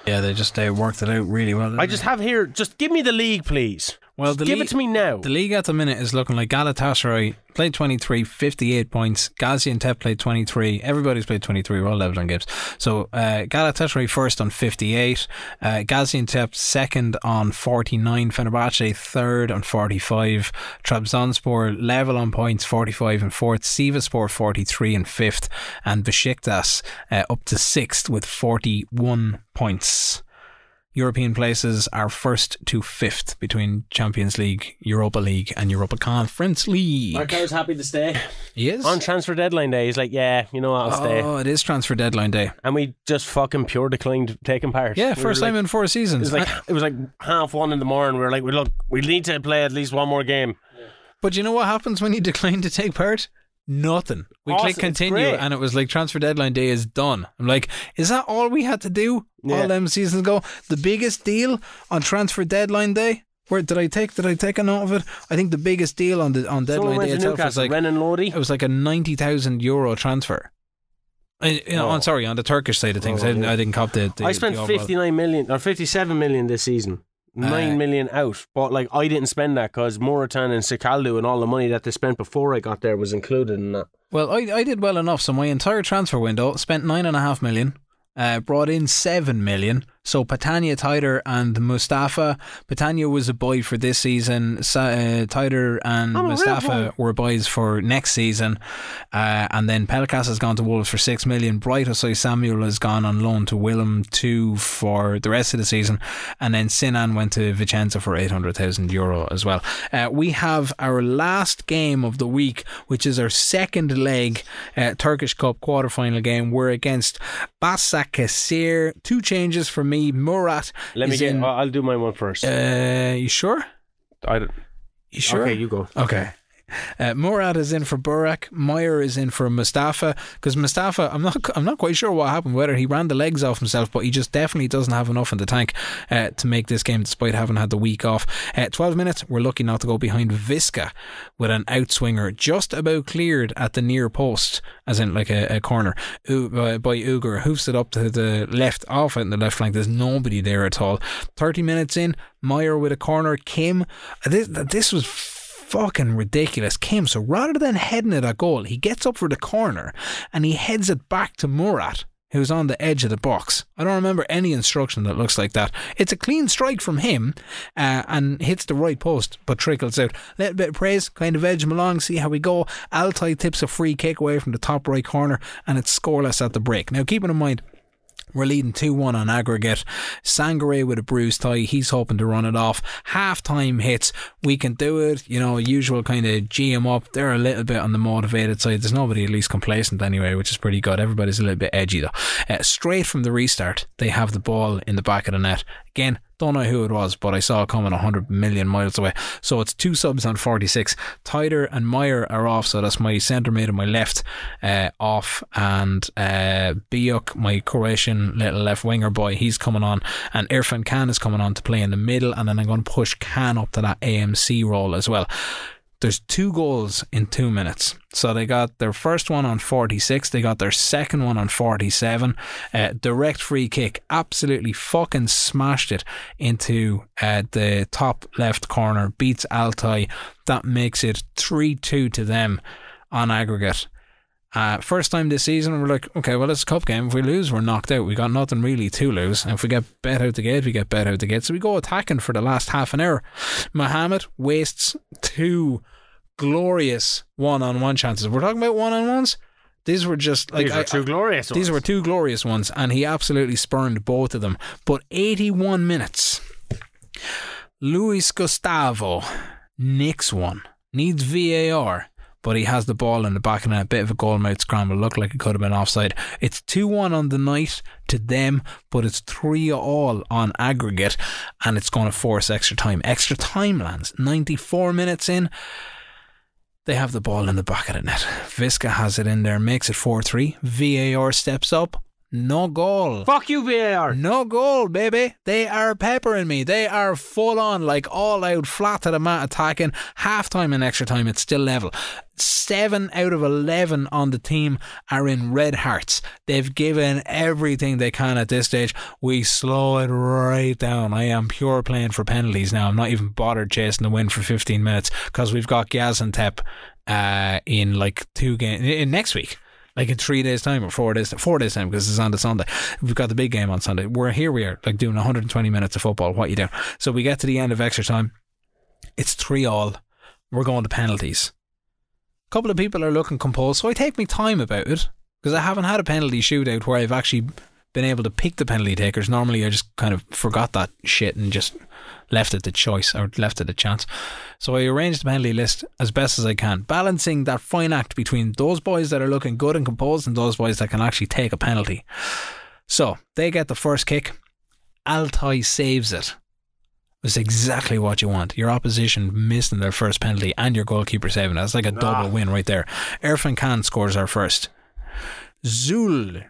Yeah, they just they worked it out really well. I just have here. Just give me the league, please. Well, give league- it to me now. The league at the minute is looking like Galatasaray played 23, 58 points. Gaziantep played 23. Everybody's played 23. We're all level on games. So uh, Galatasaray first on 58. Uh, Gaziantep second on 49. Fenerbahce third on 45. Trabzonspor level on points 45 and fourth. Sivaspor 43 and fifth. And Besiktas uh, up to sixth with 41 points. European places are first to fifth between Champions League, Europa League, and Europa Conference League. Marco's happy to stay He is. on transfer deadline day. He's like, yeah, you know, what, I'll stay. Oh, it is transfer deadline day. And we just fucking pure declined taking part. Yeah, We were first time like- in four It seasons. was like it was like half one in the morning. We were like, we look, we need to play at least one more game. but you know what happens when you [laughs] decline to take part? Nothing. We Awesome. click continue, and it was like transfer deadline day is done. I'm like, is that all we had to do? Yeah. All them seasons ago. The biggest deal on transfer deadline day. Where did I take? Did I take a note of it? I think the biggest deal on the on deadline went day itself was Newcastle, like Renan Lodi. it was like a ninety thousand euro transfer. I, you know, Oh. on sorry, on the Turkish side of things, Oh, I, didn't, yeah. I didn't cop the. the I spent the 59 million or 57 million this season. Nine Uh, million out, but like I didn't spend that because Morutan and Cicâldău and all the money that they spent before I got there was included in that. Well, I, I did well enough. So my entire transfer window spent nine and a half million, uh, brought in seven million. So Petagna, Taïder, and Mustafa. Petagna was a buy for this season. Sa- uh, Taïder and real Mustafa were buys for next season. Uh, and then Pelkas has gone to Wolves for six million. Bright Osayi-Samuel has gone on loan to Willem two for the rest of the season. And then Sinan went to Vicenza for 800,000 euro as well. Uh, we have our last game of the week, which is our second leg uh, Turkish Cup quarter final game. We're against Basaksehir. Two changes for me. Murat. Let me get. in- I'll do my one first. uh, you sure? I don't- You sure? Okay, you go. Okay. Uh, Murad is in for Burak. Meyer is in for Mustafa because Mustafa, I'm not, I'm not quite sure what happened. Whether he ran the legs off himself, but he just definitely doesn't have enough in the tank uh, to make this game, despite having had the week off. Uh, Twelve minutes. We're lucky not to go behind Visca with an outswinger just about cleared at the near post, as in like a, a corner U- by, by Uger. Hoofs it up to the left, off in the left flank. There's nobody there at all. Thirty minutes in, Meyer with a corner. Kim, this this was fucking ridiculous. Kim, so rather than heading it at goal, he gets up for the corner and he heads it back to Murat. Who's on the edge of the box? I don't remember any instruction that looks like that. It's a clean strike from him uh, and hits the right post, but trickles out. Little bit of praise, kind of edge him along, see how we go. Altay tips a free kick away from the top right corner and it's scoreless at the break. Now, keeping in mind, we're leading 2 1 on aggregate. Sangare with a bruised thigh. He's hoping to run it off. Half time hits. We can do it. You know, usual kind of G 'em up. They're a little bit on the motivated side. There's nobody at least complacent anyway, which is pretty good. Everybody's a little bit edgy though. Uh, straight from the restart, they have the ball in the back of the net. Again, don't know who it was, but I saw it coming 100 million miles away. So it's two subs on 46. Taïder and Meyer are off, so that's my centre mid on my left uh, off, and uh, Biuk, my Croatian little left winger boy, he's coming on, and Irfan Can is coming on to play in the middle, and then I'm going to push Can up to that AMC role as well. There's two goals in two minutes. So they got their first one on 46. They got their second one on 47. Uh, direct free kick. Absolutely fucking smashed it into uh, the top left corner. Beats Altay. That makes it 3 2 to them on aggregate. Uh, first time this season, we're like, okay, well, it's a cup game. If we lose, we're knocked out. We got nothing really to lose. And if we get bet out the gate, we get bet out the gate. So we go attacking for the last half an hour. Mohammed wastes two glorious one on one chances. We're talking about one on ones. These were just like These were I- two glorious. these ones. were two glorious ones, and he absolutely spurned both of them. But 81 minutes. Luis Gustavo nicks one. Needs VAR, but he has the ball in the back and a bit of a goal mouth scramble. Looked like it could have been offside. It's 2 1 on the night to them, but it's 3 all on aggregate, and it's going to force extra time. Extra time lands. 94 minutes in. They have the ball in the back of the net. Visca has it in there, makes it 4 3. VAR steps up. No goal. Fuck you, VAR. No goal, baby. They are peppering me. They are full on, like all out, flat to the mat attacking. Half time and extra time, it's still level. Seven out of 11 on the team are in red hearts. They've given everything they can at this stage. We slow it right down. I am pure playing for penalties now. I'm not even bothered chasing the win for 15 minutes because we've got gaz Gaziantep uh, in like two games in next week like in three days' time or four days, four days' time because it's on the Sunday. We've got the big game on Sunday. We're here. We are like doing 120 minutes of football. What you doing? So we get to the end of extra time. It's three all. We're going to penalties. A couple of people are looking composed, so I take my time about it because I haven't had a penalty shootout where I've actually been able to pick the penalty takers. Normally, I just kind of forgot that shit and just left it to choice or left it to chance. So I arranged the penalty list as best as I can, balancing that fine act between those boys that are looking good and composed and those boys that can actually take a penalty. So they get the first kick. Altay saves it. It's exactly what you want. Your opposition missing their first penalty and your goalkeeper saving it. That's like a double win right there. Irfan Can scores our first. Zul,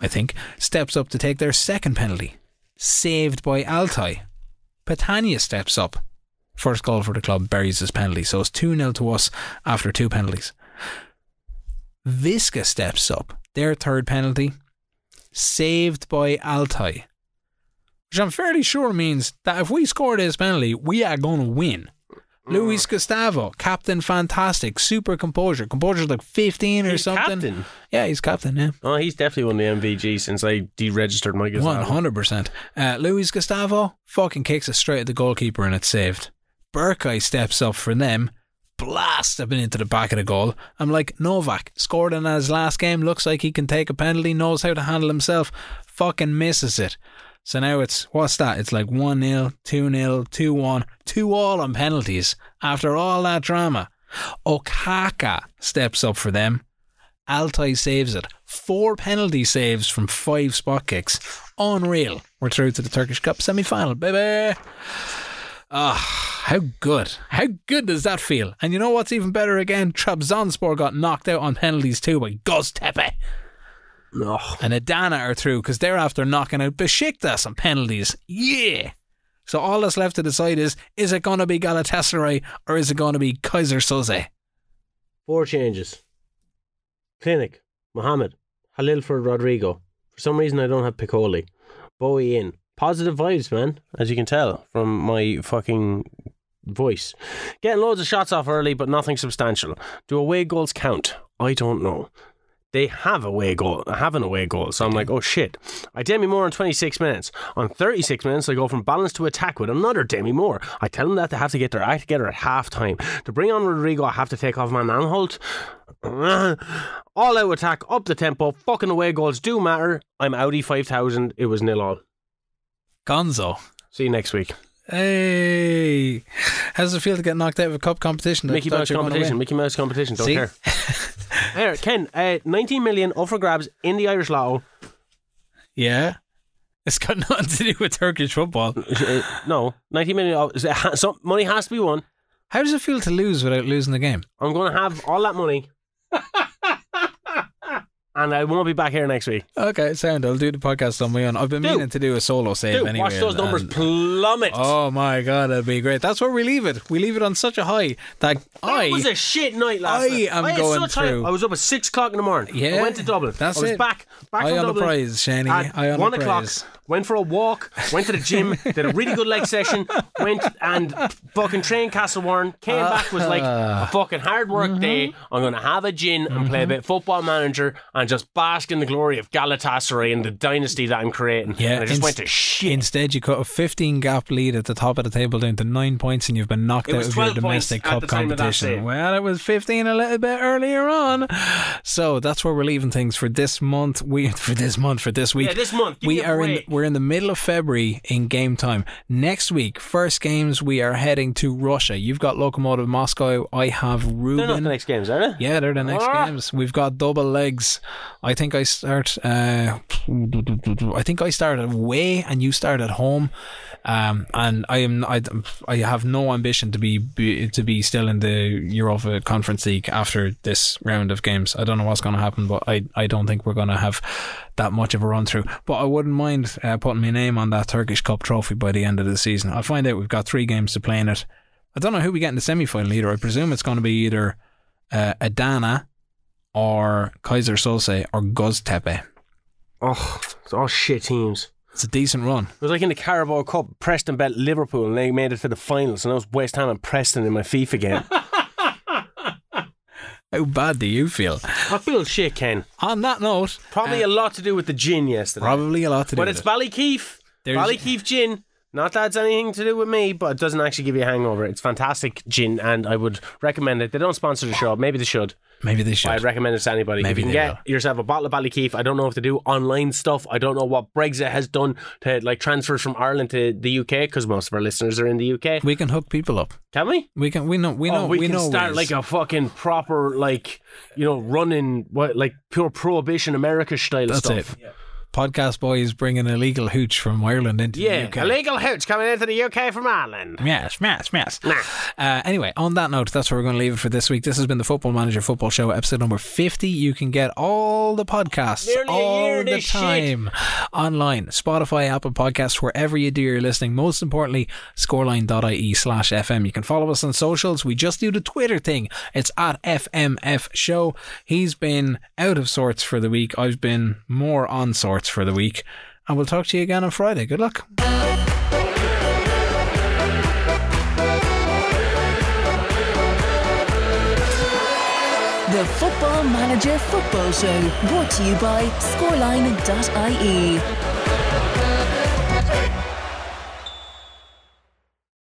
I think, steps up to take their second penalty. Saved by Altay. Petagna steps up. First goal for the club buries his penalty. So it's 2 0 to us after two penalties. Visca steps up. Their third penalty. Saved by Altai. Which I'm fairly sure means that if we score this penalty, we are going to win. Luis Gustavo, captain, fantastic, super composure. Composure's like 15 or He's something. captain? Yeah, he's captain, yeah. Oh, he's definitely won the MVG since I deregistered my Gustavo. hundred percent. Uh, Luis Gustavo fucking kicks it straight at the goalkeeper and it's saved. Burkay steps up for them, blast up into the back of the goal. I'm like Novak scored in his last game. Looks like he can take a penalty. Knows how to handle himself. Fucking misses it. So now it's what's that? It's like one 0 two 0 two one, two all on penalties. After all that drama, Okaka steps up for them. Altay saves it. Four penalty saves from five spot kicks. Unreal. We're through to the Turkish Cup semi final, baby. Ah, how good. How good does that feel? And you know what's even better again? Trabzonspor got knocked out on penalties too by Göztepe. Oh, And Adana are through because they're after knocking out Besiktas on penalties. Yeah. So all that's left to decide is, is it going to be Galatasaray or is it going to be Keyser Söze? four changes. Clinic, Mohammed, Halilford, Rodrigo. For some reason, I don't have Piccoli. Boey in. Positive vibes, man, as you can tell from my fucking voice. Getting loads of shots off early, but nothing substantial. Do away goals count? I don't know. They have a away goal, have an away goal. So I'm like, oh shit. I Demi Moore on 26 minutes. On 36 minutes, I go from balance to attack with another Demi Moore. I tell them that they have to get their act together at half time. To bring on Rodrigo, I have to take off Van Aanholt. [clears throat] All out attack, up the tempo, fucking away goals do matter. I'm Audi 5000. It was nil all. Gonzo. See you next week. Hey, how does it feel to get knocked out of a cup competition? Mickey Mouse you were gonna competition. Mickey Mouse competition. Don't See? care. [laughs] Here, Ken, uh, 19 million up for grabs in the Irish Lotto. Yeah, it's got [laughs] nothing to do with Turkish football. Uh, no, 19 million. oh, Some money has to be won. How does it feel to lose without losing the game? I'm going to have all that money. [laughs] and I won't be back here next week. Okay, sound. I'll do the podcast on my own. I've been Do. meaning to do a solo save Dude, anyway. watch those numbers and- uh, plummet. Oh my god, that'd be great. That's where we leave it. We leave it on such a high that, That I was a shit night last I night. am had going such high- through- I was up at six o'clock in the morning. Yeah, I went to Dublin. that's I was it. back. Back Eye on the prize, Shani. Eye on one the o'clock. Went for a walk. Went to the gym. did a really good leg session. Went and fucking trained Castle Warren, Came back was like a fucking hard work day. Mm-hmm. I'm gonna have a gin and play a bit of football manager and just bask in the glory of Galatasaray and the dynasty that I'm creating. Yeah, and I just inst- went to shit. Instead, you cut a 15 gap lead at the top of the table down to nine points, and you've been knocked It out of your domestic cup the time of that competition. Well, it was 15 a little bit earlier on. So that's where we're leaving things for this month. We [laughs] for this month for this week. Yeah, this month. We are in. We're we're in the middle of February in game time. Next week, first games, we are heading to Russia. You've got Lokomotiv Moscow. I have Rubin. They're the next games, are they? Yeah, they're the next Ah. games. We've got double legs. I think I start. Uh, I think I start away and you start at home. Um, and I am. I, I have no ambition to be, be to be still in the Europa Conference League after this round of games. I don't know what's going to happen, but I, I don't think we're going to have that much of a run through. But I wouldn't mind uh, putting my name on that Turkish Cup trophy by the end of the season. I'll find out. We've got three games to play in it. I don't know who we get in the semi final either. I presume it's going to be either uh, Adana or Keyser Söze or Göztepe. Oh, it's all shit teams. It's a decent run. It was like in the Carabao Cup, Preston bet Liverpool and they made it to the finals, and I was West Ham and Preston in my FIFA game. [laughs] How bad do you feel? I feel shit, Ken. On that note, Probably uh, a lot to do with the gin yesterday. probably a lot to do But with it's it. Ballykeefe. There's- Ballykeefe gin. Not that it's anything to do with me, but it doesn't actually give you a hangover. It's fantastic gin, and I would recommend it. They don't sponsor the show. Maybe they should. Maybe they should. I'd recommend it to anybody. Maybe if you can get yourself a bottle of Ballykeefe. I don't know if they do online stuff. I don't know what Brexit has done to like transfers from Ireland to the UK because most of our listeners are in the UK. we can hook people up. Can we? We can. We know. We oh, know. oh, we, can know start ways. like a fucking proper like you know running what like pure prohibition America style That's stuff. it. Podcast boys bringing illegal hooch from Ireland into Yeah, the UK. illegal hooch coming into the UK from Ireland. Yes, yes, yes. Nah. Uh, anyway, on that note, that's where we're going to leave it for this week. This has been the Football Manager Football Show, episode number 50. You can get all the podcasts Nearly all the this shit. time online. Spotify, Apple Podcasts, wherever you do your listening. Most importantly, scoreline.ie slash FM. You can follow us on socials. We just do the Twitter thing. It's at FMF Show. He's been out of sorts for the week. I've been more on sorts for the week. And we'll talk to you again on Friday. Good luck. The Football Manager Football Show, brought to you by scoreline.ie.